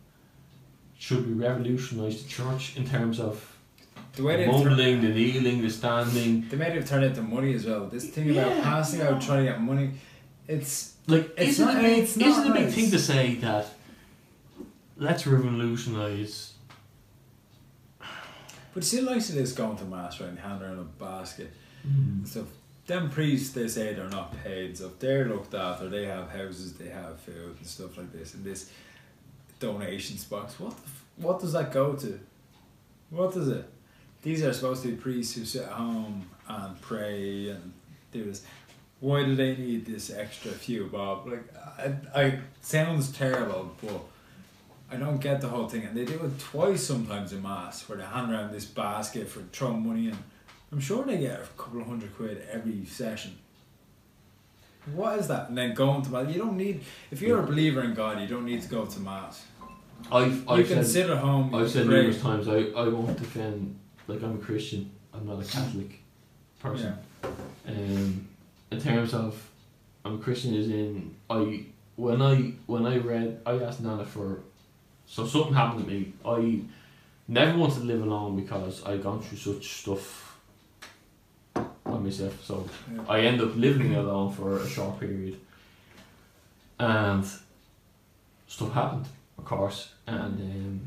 should we revolutionise the church in terms of The way the mumbling, the kneeling, the standing? they made it turn into money as well. This thing about Yeah, passing out trying to get money, it's Like, It's isn't, not- it a big, it's not isn't it a big thing to say that let's revolutionise? but still likes it is going to mass right and hand around a basket Mm. and stuff. Them priests they say they're not paid stuff. They're looked after. They have houses. They have food and stuff like this. And this donations box. What what does that go to? What does it? These are supposed to be priests who sit at home and pray and do this. Why do they need this extra few bob? Like, I, I sounds terrible, but I don't get the whole thing. And they do it twice sometimes in mass, where they hand around this basket for throwing money in. I'm sure they get a couple of hundred quid every session. What is that? And then going to mass. You don't need. If you're a believer in God, you don't need to go to mass. I've, I've can said, sit at home. I've said pray. numerous times I, I won't defend like I'm a Christian. I'm not a Catholic person. Um, in terms of I'm a Christian is in I when I when I read I asked Nana for so something happened to me. I never wanted to live alone because I gone through such stuff on myself. So Yeah. I end up living alone for a short period. And stuff happened, of course. And um,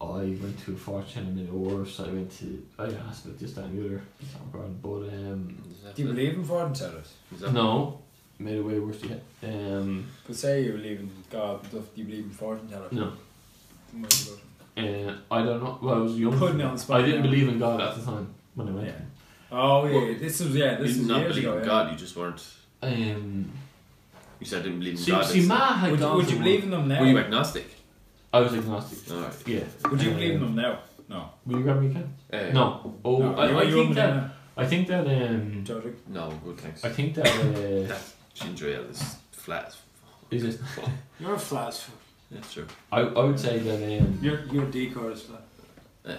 I went to a fortune and it worse. I went to I asked about this that and the other. it's not important, But um Do you believe in fortune tellers? no, made it way worse yet. Um But say you believe in God. Do you believe in fortune tellers? no. What about it? Uh, I don't know. Well, I was young. Putting it on the spot I didn't now. believe in God at the time when I went. Yeah. Oh yeah, Well, this was yeah, You this did is not years believe ago. in yeah. God, you just weren't. Um, You said I didn't believe in see, God. see, it's- Ma had Would, you- gone would you believe in them now? Were you agnostic? I was agnostic. Alright. Yeah. Would you Um, believe in them now? No. Will you grab me again? Uh, No. Oh, no. I, you, I think that. now. I think that. Um, Jodrick? No, good thanks. I think that. Uh, [LAUGHS] That ginger ale is flat as is it? fuck. You're a flat as fuck. That's true. I, I would say that. Um, Your your decor is flat. Uh,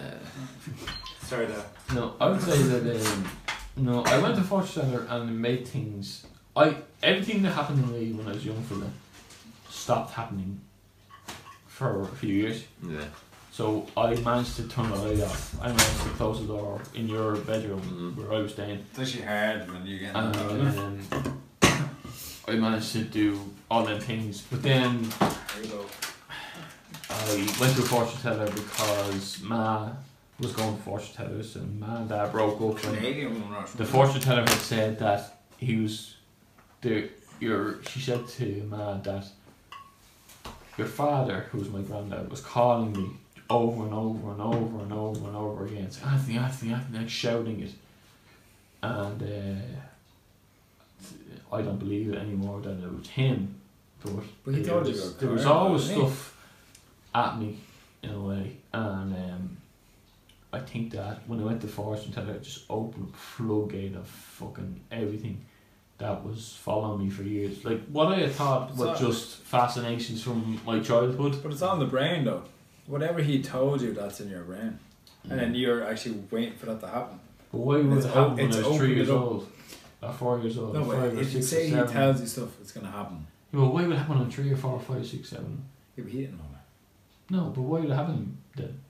Sorry there. No, I would say that um, no, I went to fortune teller and made things. I everything that happened to me when I was young fella stopped happening for a few years. yeah. So I managed to turn the light off. I managed to close the door in your bedroom Mhm. where I was staying, It's actually hard when you get and um, [COUGHS] I managed to do all them things. But then There you go. I went to a fortune teller because Ma was going to fortune tellers, and Ma and Dad broke up. And Canadian one, right? The fortune teller had said that he was the your she said to Ma that your father, who was my granddad, was calling me over and over and over and over and over again, saying, Anthony, Anthony, Anthony, like shouting it. And uh, I don't believe it anymore that it was him. But, But he it told you was- there was always stuff at me in a way. And um, I think that when I went to fortune teller, it just opened a floodgate of fucking everything that was following me for years. Like what I had thought It's were not- just fascinations from my childhood. But it's on the brain though. Whatever he told you, that's in your brain, and then you're actually waiting for that to happen. But why would It's it happen when I was three years old? Or four years old? No, or or if you or say he tells you stuff, it's gonna happen. Yeah, but why would it happen on three or four or five five, six, seven? Yeah, but he didn't know that. No, but why it happen then?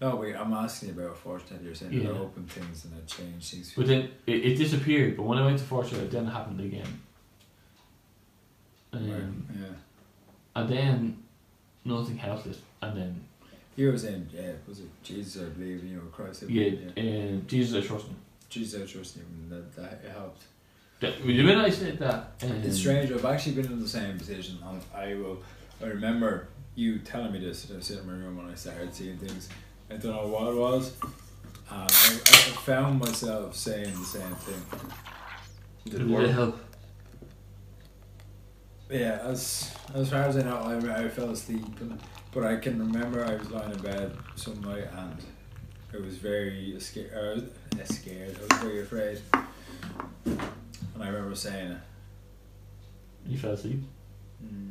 No, wait, I'm asking you about fortune. You're saying Yeah. opened things and it changed things. But then it, it disappeared. But when I went to fortune, it then happened again. Um, Right, yeah. And then nothing helped it. And then You were saying, yeah, was it Jesus? I believe you know Christ. I yeah, believe, uh, Jesus, I trust him. Jesus, I trust him. and That that it helped. That, when I said that, um, It's strange. I've actually been in the same position, and I will. I remember you telling me this. I was sitting in my room when I started seeing things. I don't know what it was, And I, I found myself saying the same thing. Did it work? help? Yeah, as as far as I know, I, I fell asleep, and, but I can remember I was lying in bed some night and I was very scared. I was uh, scared. I was very afraid, and I remember saying, You fell asleep. mm.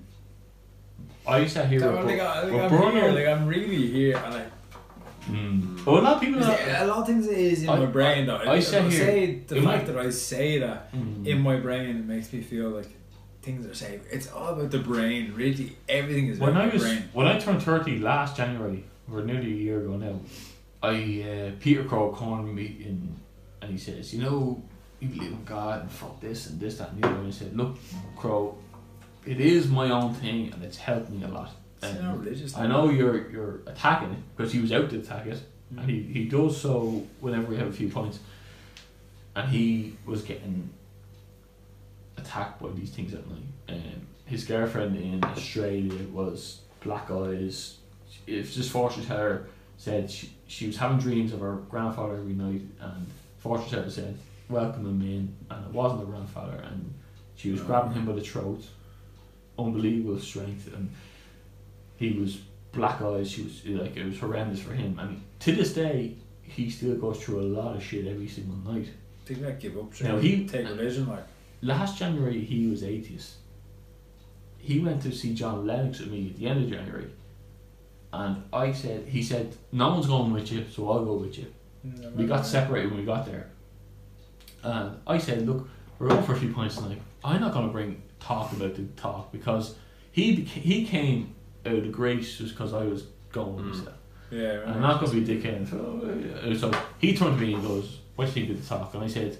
I sat here. "So, with- like, I, like, I'm Bruno. here, like I'm really here," and I. Mm. Well, a lot of people. Are, a lot of things is in I- my brain though. I- I would here- say the fact my- that I say that Mm. in my brain it makes me feel like things are safe. It's all about the brain. Really, everything is when I the was brain. when I turned thirty last January, or nearly a year ago now, I uh, Peter Crow cornered me in, and he says, you know, you believe in God and fuck this and this that and the other. And I said, look, Crow, it is my own thing and it's helped me a lot. It's. I know you're you're attacking it because he was out to attack it, and he, he does so whenever we have a few points, and he was getting attacked by these things at night. Um, his girlfriend in Australia was black eyes. It's just fortune teller said she, she was having dreams of her grandfather every night, and fortune teller said welcome him in, and it wasn't the grandfather, and she was Oh. grabbing him by the throat, unbelievable strength, and he was black eyes. He was like it was horrendous for him, and to this day he still goes through a lot of shit every single night. think I give up. Now, he- take religion like Last January he was atheist. He went to see John Lennox with me at the end of January, and I said he said no one's going with you, so I'll go with you. Mm, we got separated when we got there. And I said, look, we're going for a few points tonight. I'm not going to bring talk about the talk because he beca- he came out of grace just because I was going Mm. myself. Yeah, And I'm not going to be a dickhead. So, so he turned to me and goes, what do you think of the talk? And I said,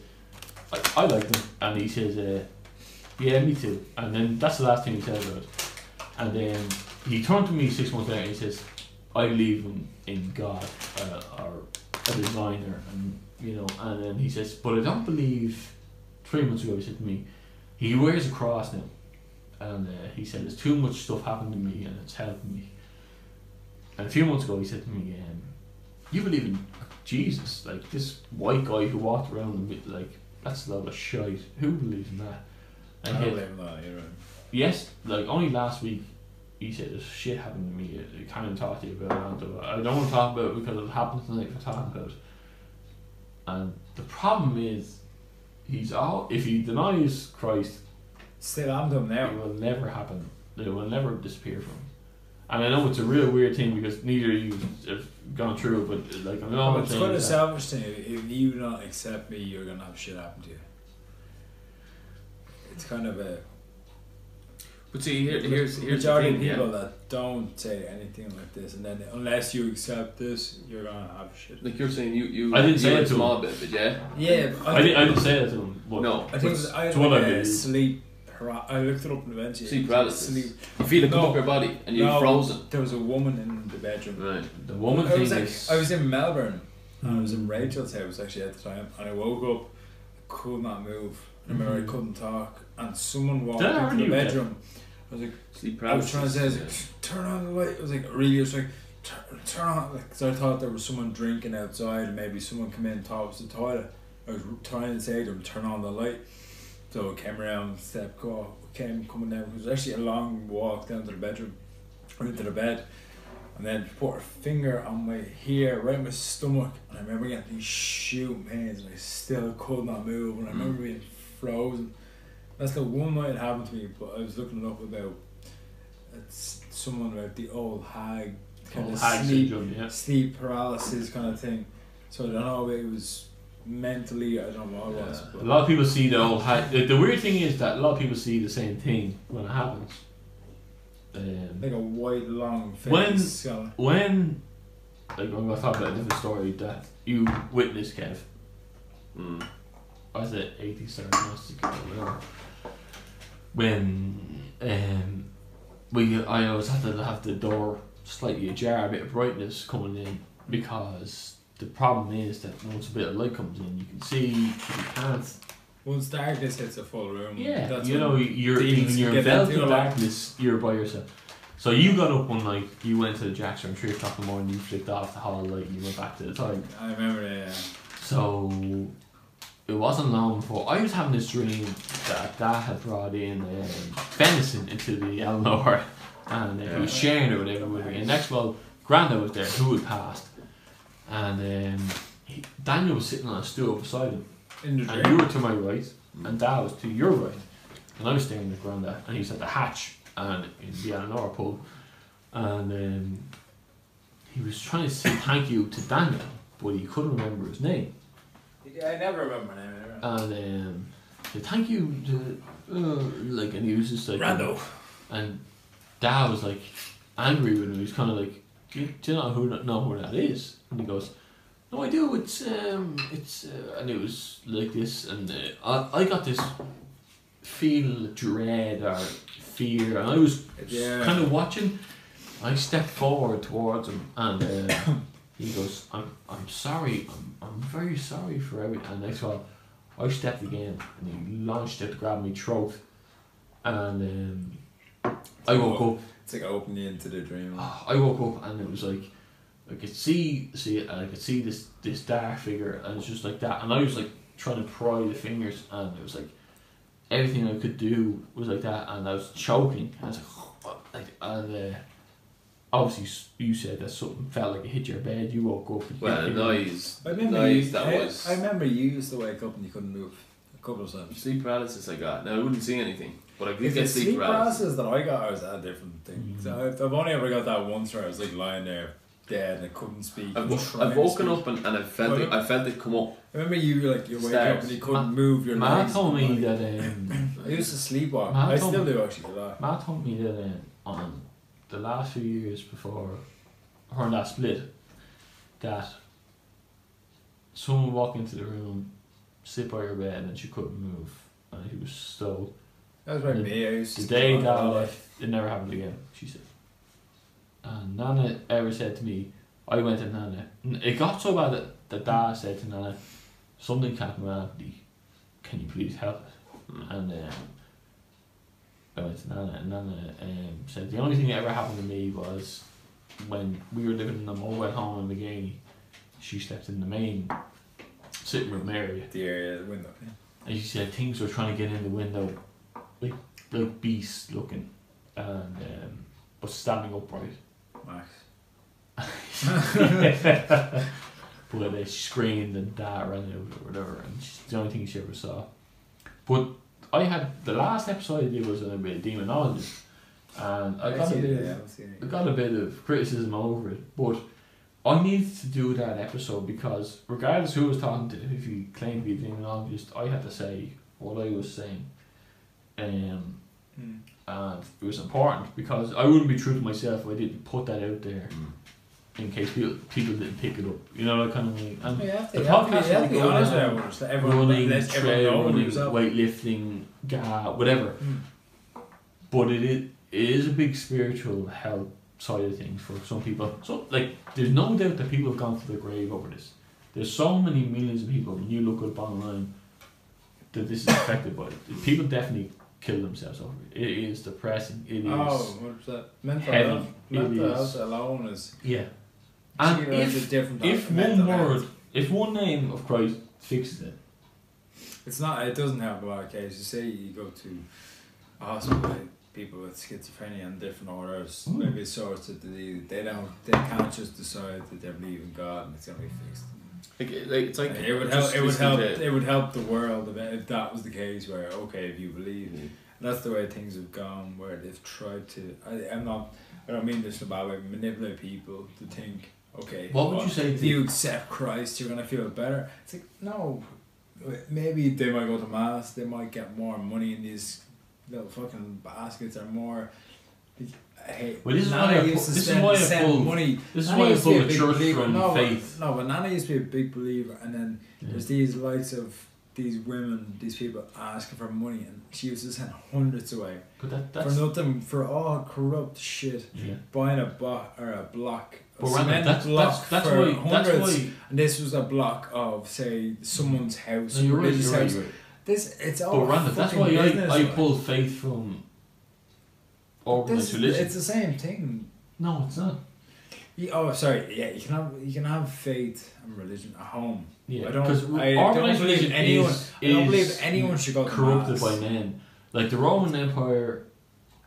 I, I liked him. And he says, uh, yeah, me too. And then that's the last thing he said about it. And then he turned to me six months later and he says, I believe in, in God uh, or a designer. And, you know, and then he says, but I don't believe, three months ago he said to me, he wears a cross now. And uh, he said, there's too much stuff happened to me and it's helping me. And a few months ago, he said to me, um, "You believe in Jesus? Like this white guy who walked around and be- like that's a lot of shite. Who believes in that?" I And don't he blame that. You're right. yes, like only last week, he said this shit happened to me. I can't even talk to you about it. I don't want to talk about it because it happened tonight. For talking about it, and the problem is, he's all if he denies Christ, Still on to him now. it will never happen. It will never disappear from him. And I know it's a real weird thing because neither of you have gone through it, but like I'm not it's quite a selfish thing. If you don't accept me, you're gonna have shit happen to you. It's kind of a But see, here, here's here's the majority thing. of Yeah. people that don't say anything like this, and then unless you accept this, you're gonna have shit. Like you're saying, you you I didn't say it to him. small bit, but yeah. Yeah, but I, didn't, I didn't say that to him. But No, I think It's- I had what like I a believe. sleep. para- I looked it up in the eventually. Sleep paralysis. Sleep. you feel it come No. up your body and you're No, frozen. There was a woman in the bedroom. Right. the woman I was, like, is. I was in Melbourne and I was in Mm. Rachel's house actually at the time and I woke up, I could not move. I remember Mhm. I couldn't talk and someone walked Did into the bedroom. I was like, I was trying to say, I was yeah. like, turn on the light. I was like, really, I was like, turn, turn on, like, I thought there was someone drinking outside and maybe someone come in and thought it was the toilet. I was trying to say to them, turn on the light. So I came around, step go, came coming down. It was actually a long walk down to the bedroom, or into the bed, and then put her finger on my here, right in my stomach, and I remember getting these shooting pains, and I still could not move, and I remember being frozen. That's the one night it happened to me, but I was looking it up about it's someone about the old hag kind Oh, of hag sleep syndrome, yeah. sleep paralysis kind of thing. So I don't know if it was mentally, I don't know what it was. But A lot of people see the old hag. The, the weird thing is that a lot of people see the same thing when it happens. Um, like a white long face. When- kinda- when, like, I'm going to talk about a different story that you witnessed, Kev. Mm. I was at 80 or whatever. When um, we, I always had to have the door slightly ajar, a bit of brightness coming in because the problem is that once a bit of light comes in, you can see, you can't. Once darkness hits a full room, Yeah, that's you know, you're even you're enveloped in darkness. You're by yourself. So you got up one night, you went to the Jackson around three o'clock in the morning, you flicked off the hall light, you went back to the time. I remember that. Yeah. So it wasn't long before I was having this dream that Dad had brought in um, venison into the Eleanor [LAUGHS] and uh, he was sharing it with everybody. And next well, Granda was there, who had passed. And um, he, Daniel was sitting on a stool beside him. And dream. you were to my right, and Dad was to your right. And I was staring at Granda, and he was at the hatch and in the Eleanor pub. And um, he was trying to say thank you to Daniel, but he couldn't remember his name. Yeah, I never remember my name. And um, said, thank you to, uh, like, and he was just like, Rando. and Dad was like angry with him. He was kind of like, do you, do you know who know who that is? And he goes, no, I do. It's um, it's uh, and it was like this, and uh, I I got this feel of dread or fear, and I was Yeah. kind of watching. I stepped forward towards him, and uh, he goes, "I'm I'm sorry. I'm I'm very sorry for everything." And next one, I stepped again, and he launched it to grab me throat, and um, I woke up. It's like opening into the dream. Ah, I woke up, and it was like I could see see and I could see this this dark figure, and it's just like that, and I was like trying to pry the fingers, and it was like everything I could do was like that, and I was choking. I was like, [SIGHS] like and uh, obviously you said that something felt like it hit your bed. You woke up. and Well, you- the noise, I remember noise you, that I, was I remember you used to wake up and you couldn't move a couple of times. sleep paralysis I got. Now I wouldn't see anything, but I did get sleep, sleep paralysis. paralysis that I got, I was at a different thing. Mhm. So I've, I've only ever got that once where I was like lying there dead and I couldn't speak. I've, and wo- trying I've woken speak. up and, and I felt it, I felt it come up. I remember you like you wake up and you couldn't Ma- move your Matt legs. told me that um, I used to sleepwalk. Matt I still me- do actually a lot. Matt told me that uh, on the last few years before her and that split, that someone would walk into the room, sit by her bed, and she couldn't move, and he was so. That was by The- me. I used The day a left, it never happened again. She said. And Nana ever said to me, I went to Nana. It got so bad that, that Dad said to Nana, something happened with Anthony. Can you please help? And um, I went to Nana, and Nana um, said the only thing that ever happened to me was when we were living in a mobile home in McGaney. She slept in the main sitting room area, The area, of the window. Yeah. and she said things were trying to get in the window, like like beasts looking, and um, but standing upright. Max. [LAUGHS] but uh, she screamed and dad ran out or whatever, and she's the only thing she ever saw. But I had the last episode I did was on a bit of demonologist, and I got a bit it, of I've seen I it. got a bit of criticism over it, but I needed to do that episode because regardless who was talking to, if you claim to be a demonologist, I had to say what I was saying. Um, Mm. and it was important because I wouldn't be true to myself if I didn't put that out there Mm. In case people people didn't pick it up. You know that kind of thing. And to, the you have to be, podcast you have to will be go honest with down. everyone. running, let everyone trail running, weightlifting, ga, whatever. Mm. But it is, it is a big spiritual health side of things for some people. So like, there's no doubt that people have gone to the grave over this. There's so many millions of people. When you look at bottom line, that this is affected by it. People definitely kill themselves over it. It is depressing. It is. Oh, 100%. Mental heavy. health. Mental health alone is. Yeah. And See, if a different if one word, health. if one name of Christ fixes it, It's not. It doesn't help a lot of cases. Say you go to a hospital, like, people with schizophrenia and different orders, Mm. maybe sorts of disease. They don't. They can't just decide that they believe in God and it's gonna be fixed. Like, like it's like it would help. It would help. to- It would help the world if, if that was the case. Where okay, if you believe, Mm. that's the way things have gone. Where they've tried to. I, I'm not. I don't mean this about a bad. Manipulate people to think. Okay. What would well, you say If you accept Christ, you're gonna feel better. It's like no. Maybe they might go to mass. They might get more money in these little fucking baskets or more. Hey, Well, this is why I to this is spend- why I send money. this is Nana why I used to pull a the church believer. from no, faith. No, but Nana used to be a big believer, and then Yeah. there's these lights of these women, these people asking for money, and she was just send hundreds away But that, for nothing, for all corrupt shit. yeah. Buying a block or a block, a But cement that's, block that's, that's for why hundreds, that's why and this was a block of say someone's house, no, you're right, religious right, house. you're right. This it's all. But. Randall, that's why business, I, I pull faith from organized religion. it's the same thing. no, it's not. You, oh, sorry. Yeah, you can have you can have faith and religion at home. Yeah, I don't. because I don't organized believe religion anyone. is, I don't believe anyone should go to corrupted mass. by men. Like the Roman Empire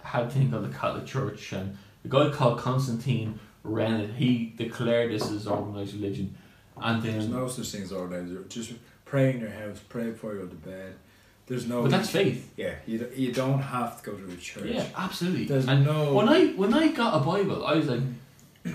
had a thing called the Catholic Church, and a guy called Constantine ran it. He declared this as organized religion, and There's no such thing as organized. Just pray in your house. Pray before you go to bed. There's no. but that's faith. Yeah, you, you don't have to go to a church. Yeah, absolutely. There's and no. when I when I got a Bible, I was like,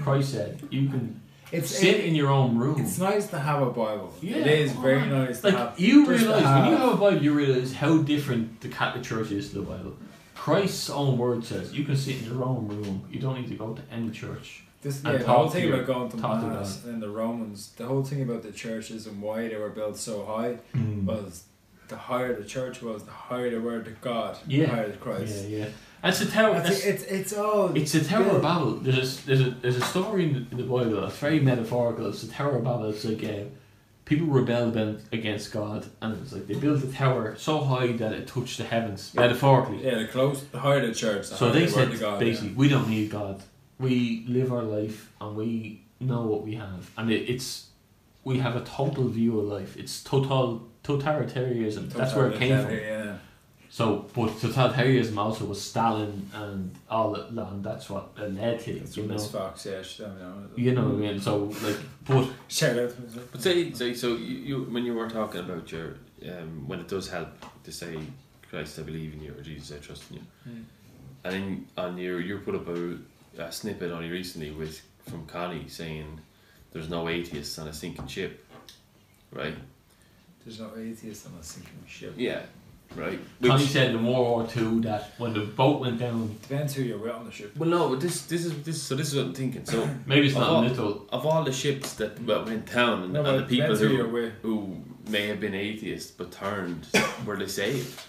Christ said, you can it's sit it- in your own room. It's nice to have a Bible. Yeah, it is very oh, nice to Like have. you realize when you have- a Bible, you realize how different the Catholic Church is to the Bible. Christ's own word says you can sit in your own room. You don't need to go to any church. This, yeah, the whole thing your- about going to talk to mass and the Romans, the whole thing about the churches and why they were built so high mm. was the higher the church was, the higher they were to God, Yeah. the higher to Christ. Yeah, yeah. And it's a tower. I That's, think it's it's all it's the Tower built- of Babel. There's a, there's a there's a story in the, in the Bible that's very metaphorical. It's a Tower of Babel. It's like uh, people rebelled against God, and it's like they built a tower so high that it touched the heavens, metaphorically. Yeah, the close, the higher the church, the So higher they said to God. basically, we don't need God. We live our life and we know what we have, and it, it's we have a total view of life. It's total totalitarianism. yeah. That's where it came from. Yeah. So, but totalitarianism also was Stalin and all that, and that's what it led to. That's you know, Fox, yeah, she let you know what I mean. So, like, but Shout out But say, say so you, you when you were talking about your um, when it does help to say Christ I believe in you or Jesus I trust in you, Mm. and then on your you put up a, a snippet only recently with from Connie saying there's no atheists on a sinking ship, right? There's no atheist on a sinking ship. Yeah, right. Connie Which, said in World War Two that when the boat went down, Depends who you're with on the ship. well, no, but this this is this so this is what I'm thinking. So [CLEARS THROAT] maybe it's Of not all- literal. of all the ships that mm. well, went down and, No, and but the people depends who you're who with. who may have been atheists but turned, were they saved?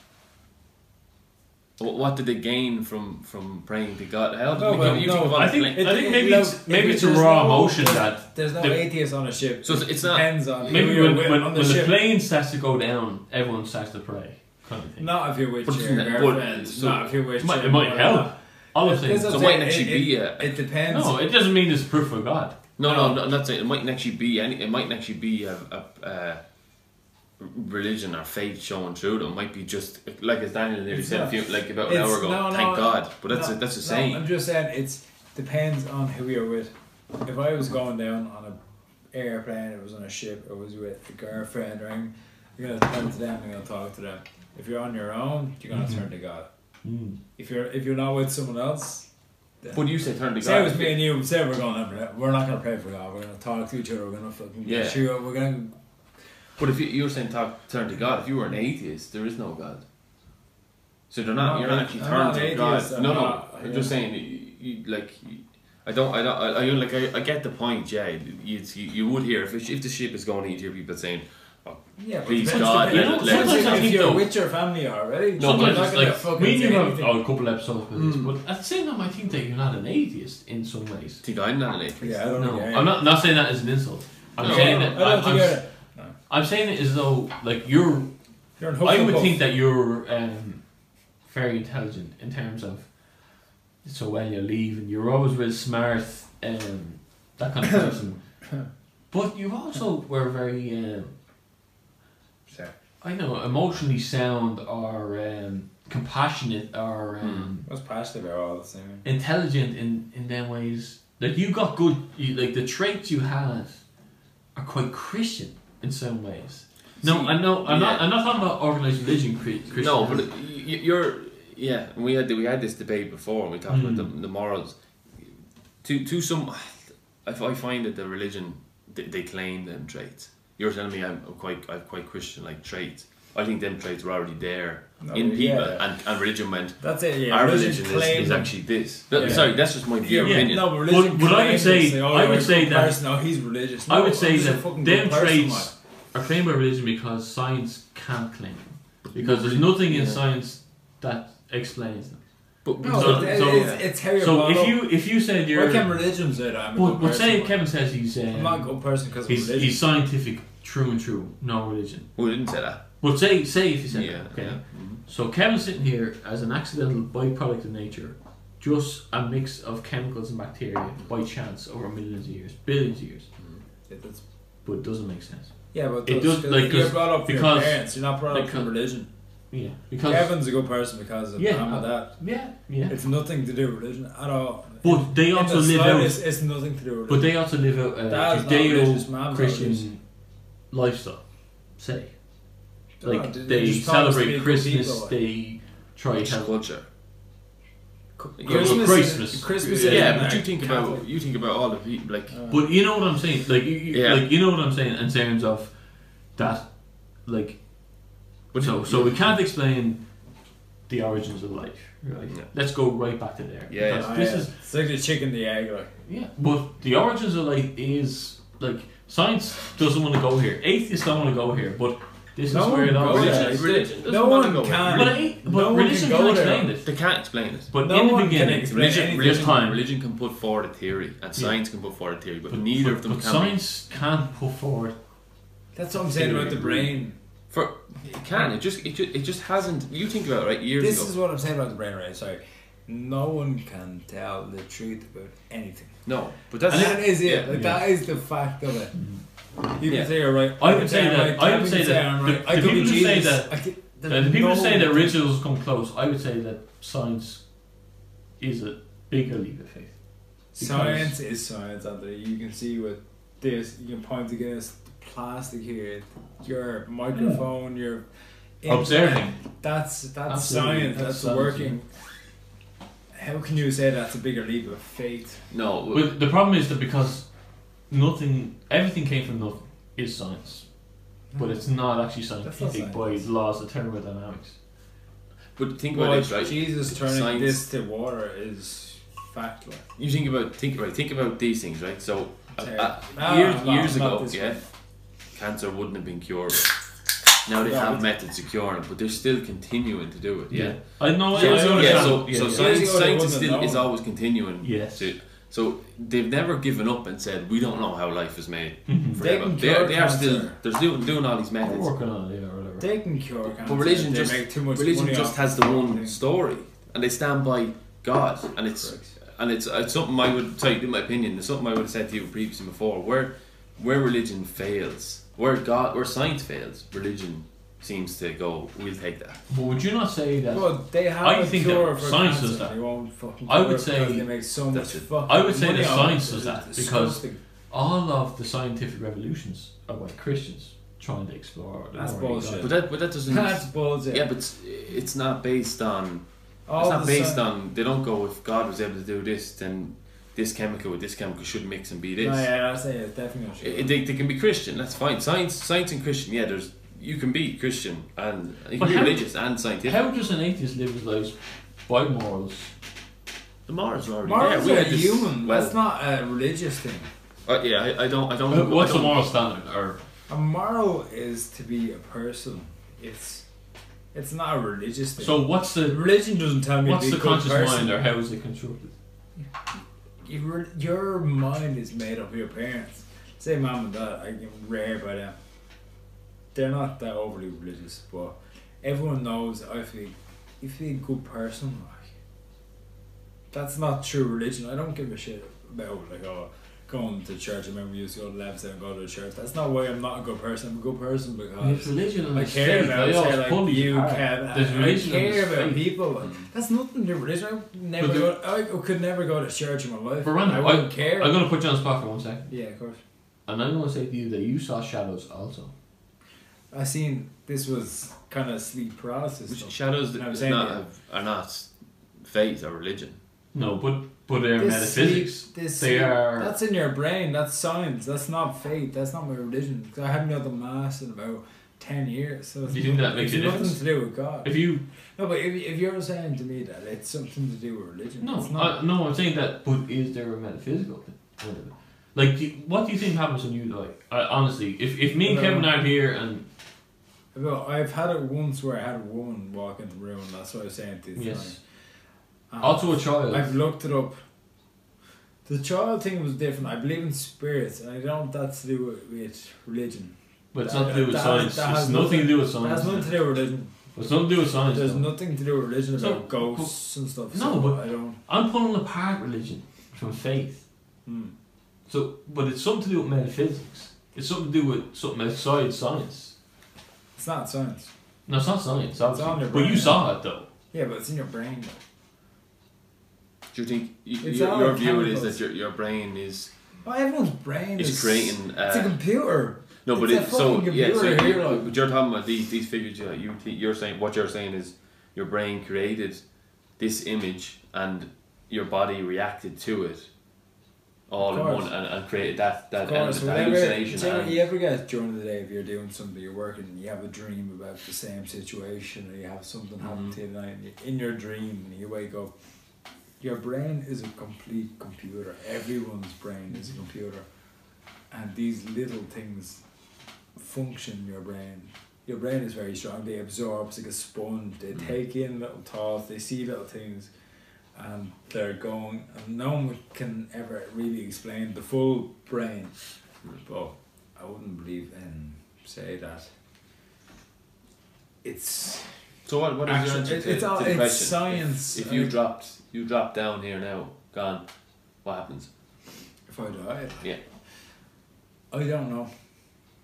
What, what did they gain from from praying to God? How did No, we but go- you no, think of all I the think fla- I think it- maybe look, it's maybe if it's a there's raw no- emotion there's- that There's no the- atheist on a ship. So it's- it's not- depends on maybe you're when, with when, on when the the ship. plane starts to go down, everyone starts to pray, kind of thing. Not if you're with But your isn't it- but- girlfriend. so- not if you're with It might, your it might help. All I'm It- saying. this So it might I'm actually saying, be it, a- it depends. No, it doesn't mean it's proof of God. No, no, No. no, I'm not saying it mightn't actually be any. It mightn't actually be a, a, a religion or faith showing through. It might be just like as Daniel nearly It's said a few, like about an hour ago. no, no, thank God, but that's no, a, that's a no, saying. I'm just saying it depends on who you're with. If I was going down on a airplane, it was on a ship, it was with a girlfriend, or anything, you're gonna turn to them, you're gonna talk to them. If you're on your own, you're gonna Mhm. turn to God. Mm. If you're if you're not with someone else, then But you say turn to God. say it God. was me and you, say we're going up, we're not gonna pray for God. We're gonna talk to each other. We're gonna fucking Yeah. shoot. We're gonna But if you, you were saying talk, turn to God, if you were an atheist, there is no God. So they're not. I'm you're not not an- actually I'm turning not to an God. I'm no, no. not, I'm yeah. just saying. You, you, like, you, I don't. I don't. I, I like. I, I get the point. Yeah, you, you, you would hear if it- if the ship is going, you'd hear people saying, yeah. but Please, depends- God, depends- let- let- depends sometimes I think you're though- with your family already. No, you're but not just gonna like fucking me and you have oh, a couple episodes with this, Mm. but at the same time, I think that you're not an atheist in some ways. "Think I'm not an atheist." Yeah, I don't No, think I am. Not not saying that as an insult. I'm No, saying I that I'm, think I'm. I'm saying it as though like you're. You're I would Hufflepuff. think that you're um, very intelligent in terms of. So when you leave and you're always real smart, um, that kind of person. [COUGHS] But you also were very. Um, Sorry. I know, emotionally sound or um, compassionate or um, I was passionate about all the same. intelligent in in them ways. Like you got good, you, like the traits you had are quite Christian in some ways. No, I know. I'm not. I'm not talking about organized religion. Christian. No, but y- y- you're yeah. We had we had this debate before. and We talked about Mm. the, the morals. To to some, I, I find that the religion they, they claim them traits. You're telling me I'm, I'm quite I'm quite Christian like traits. I think them traits were already there No, in people, yeah. and, and religion went. That's it. Yeah, Our religion religion is, is actually this. No, Yeah. Sorry, that's just my view Yeah, opinion. no, but religion But- but I would claims say- oh, I would say that- person, oh, he's religious. I No, would I'm say that them good person, traits are claimed by religion because science can't claim them. Because there's nothing in Yeah. science that explains them. But No, So- it- so- it's, it's how you're So brought if you if you said you're, Why can religion say that I'm a but, good but say Why? Kevin says he's um, I'm not a good person because he's, religion. he's scientific, true and true, no religion. we didn't say that. But say say if you said Yeah. that, okay. yeah. So Kevin's sitting here as an accidental byproduct of nature, just a mix of chemicals and bacteria by chance over millions of years, billions of years. Yeah, that's- But it doesn't make sense. yeah, but It does, like, you're 'cause- brought up for your because- parents. You're not brought up for because- religion. Yeah, because Kevin's a good person because of Yeah. mom and dad. yeah, yeah. It's nothing to do with religion at all. But they In also the live out. slightest, It's nothing to do with But religion. they also live out a Dad's not religious, mom's not religious. Judeo-Christian lifestyle. Say, No, like they- they they just promise to be celebrate Christmas. people, like. They try to help. culture? Christmas, Christmas. Christmas. Yeah, isn't but you think Catholic. about you think about all the people like Uh, But you know what I'm saying? Like you, you Yeah. like you know what I'm saying in terms of that, like. But so so we can't explain the origins of life. Right. Yeah. Let's go right back to there. Yeah, Because Ah, This yeah. is it's like the chicken, the egg. Like yeah. But the origins of life is like science doesn't want to go here. Atheists don't want to go here. But this No is where it all goes religion. religion, religion no wanna one go can. But, there. I, but No one religion can can, go there. explain it. They can't explain it. But No in the beginning, Religion, religion, time. religion can put forward a theory, and science can put forward a theory, but, But, neither but, of them but can. science can't put forward. that's what I'm saying about the brain. For it can. It just it just, it just hasn't. You think about it, right? Years This ago. is what I'm saying about the brain, right? Sorry. No one can tell the truth about anything. no, but that's And that is it. yeah. Like Yeah. that is the fact of it. You Yeah. can say you're right. I would say that- I would say that I'm the- right. The could be people who say that- I could- Uh, the people who no- say that rituals come close, I would say that science is a bigger leap of faith. Science is science, Anthony. You can see with this, you can point against the plastic here, your microphone, your internet. Observing. That's that's Absolutely, science. that's That's, working. How can you say that's a bigger leap of faith? no. But the problem is that because nothing, everything came from nothing, is science. But it's not actually That's not scientific by science. laws of thermodynamics. but think about Well, this, right? Jesus turning Science- this to water is fact. You think about think right. Think about these things, right? So uh, uh, No, years no, years ago, yeah, way. Cancer wouldn't have been cured. Now they No, have methods of curing it, but they're still continuing to do it. Yeah. I know. I, I Yeah, Yeah, so- so, yeah, so yeah. science, Years ago, they science is still is always continuing. Yes. To, so they've never given up and said we don't know how life is made. [LAUGHS] They Forever. can They are, cure they are still they're doing doing all these We're methods. working on it, yeah, or whatever. They can cure cancer. But religion they just make too much religion just has the one thing. story, and they stand by God, and it's and it's, it's something I would say, in my opinion, it's something I would have said to you previously before. Where where religion fails, where God, where science fails, religion seems to go. We'll take that. But would you not say that? Well, they have I a think cure that for science cancer. does that. They won't fucking I would say because they make so much it. fucking I would say that science does that, because- all of the scientific revolutions are by Christians trying to explore. That's bullshit. God. But that but that doesn't. that's bullshit. yeah, but it's, it's not based on. All it's not based sci- on. They don't go if God was able to do this, then this chemical with this chemical should mix and be this. No, yeah, that's say It's definitely not true. It- they, they can be Christian. That's fine. Science, science and Christian. Yeah, there's you can be Christian and you But can be how- religious and scientific. How does an atheist live his life by morals? the morals are already Morals there. We are human. Well, that's not a religious thing. uh, yeah, I, I don't. I don't. Uh, What's I the don't- moral standard? Or A moral is to be a person. It's it's not a religious thing. so what's the religion doesn't tell me what's to be the good conscious person. mind, or how is it constructed? Your, your mind is made up of your parents. Say mom and dad, I am rare by them. They're not that overly religious, but everyone knows I feel if you're a good person, like that's not true religion. I don't give a shit about like oh going to church. I remember we used to go to the Labs and go to the church. That's not why I'm not a good person. I'm a good person There's because religion and I care about say, like you, apart. Kev. There's I care about people. Like, that's nothing to do with religion. I never But the- go. I could never go to church in my life. But Randall, I I- wouldn't care. I'm gonna put you on the spot for one second, yeah, of course. and I'm gonna say to you that you saw shadows also. I seen this was kind of sleep paralysis. Which stuff. shadows I that was are not, are not faith or religion. No, but but they're This metaphysics. sleep- this They sleep- are- That's in your brain. That's science. That's not faith. That's not my religion. 'Cause I haven't done the mass in about ten years. So it's Do you think that nothing- makes it's a nothing difference? to do with God. If you No, but if, if you're saying to me that it's something to do with religion, no, it's not. I, no, I'm saying that. But is there a metaphysical thing? Like, do you- what do you think happens when you die? I, honestly, if if me and Kevin aren't here and I've had it once where I had a woman walk in the room. That's what I was saying to you. yes, Also a child. I've looked it up. The child thing was different. I believe in spirits, and I don't. That's to do with, with religion. but it's not to do with that- science. that it's nothing to do with It science. has nothing to do with religion. It's nothing to do with science. There's though. nothing to do with religion about ghosts and stuff. no, so but- I don't. I'm pulling apart religion from faith. Hmm. So, but it's something to do with metaphysics. It's something to do with something outside science. It's not science. No, it's not science, your But you saw it though. Yeah, but it's in your brain. Though. Do you think y- It's your, all your view is chemicals. that your, your brain is Oh, everyone's brain is is creating? It's a Uh, computer. no, but it's it, a so fucking yeah, so computer you, here, like- but you're talking about these these figures. You you think- you're saying what you're saying is your brain created this image and your body reacted to it all Of in course. one and, and created that that Of course, element, that whenever, hallucination. you, and- you ever get during the day if you're doing something, you're working, and you have a dream about the same situation, or you have something happen Mhm. to you tonight, and you, in your dream, and you wake up, your brain is a complete computer. Everyone's brain is a computer, and these little things function in your brain. Your brain is very strong. They absorb it's like a sponge. They Mm. take in little thoughts. They see little things, and they're going. And no one can ever really explain the full brain. But I wouldn't believe in say that. It's So what, what is your answer to, it's all- to the it's question? science, If, if you like- dropped you drop down here now, gone, what happens? if I died. Yeah. I don't know.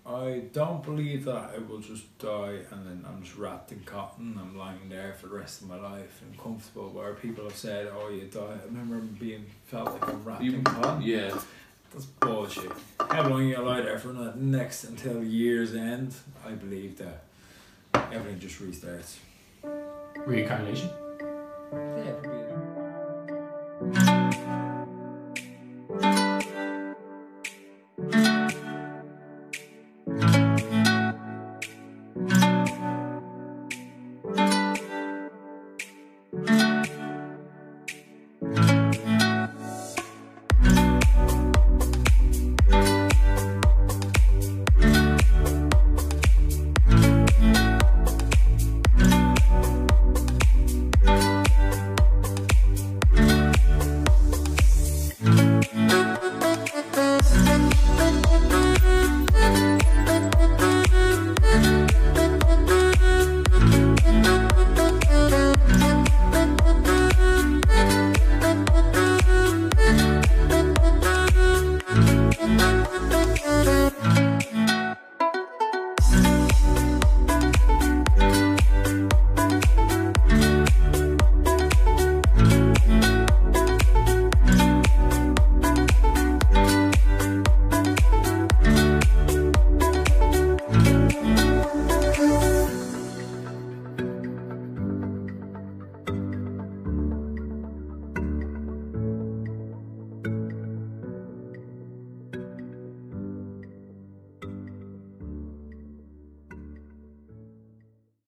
I don't believe that I will just die and then I'm just wrapped in cotton. I'm lying there for the rest of my life and comfortable. Where people have said, "Oh, you die." I remember being felt like I'm wrapped You, in cotton. yeah. That's bullshit. How long you lie there for the next until year's end? I believe that everything just restarts. Reincarnation. Yeah, probably.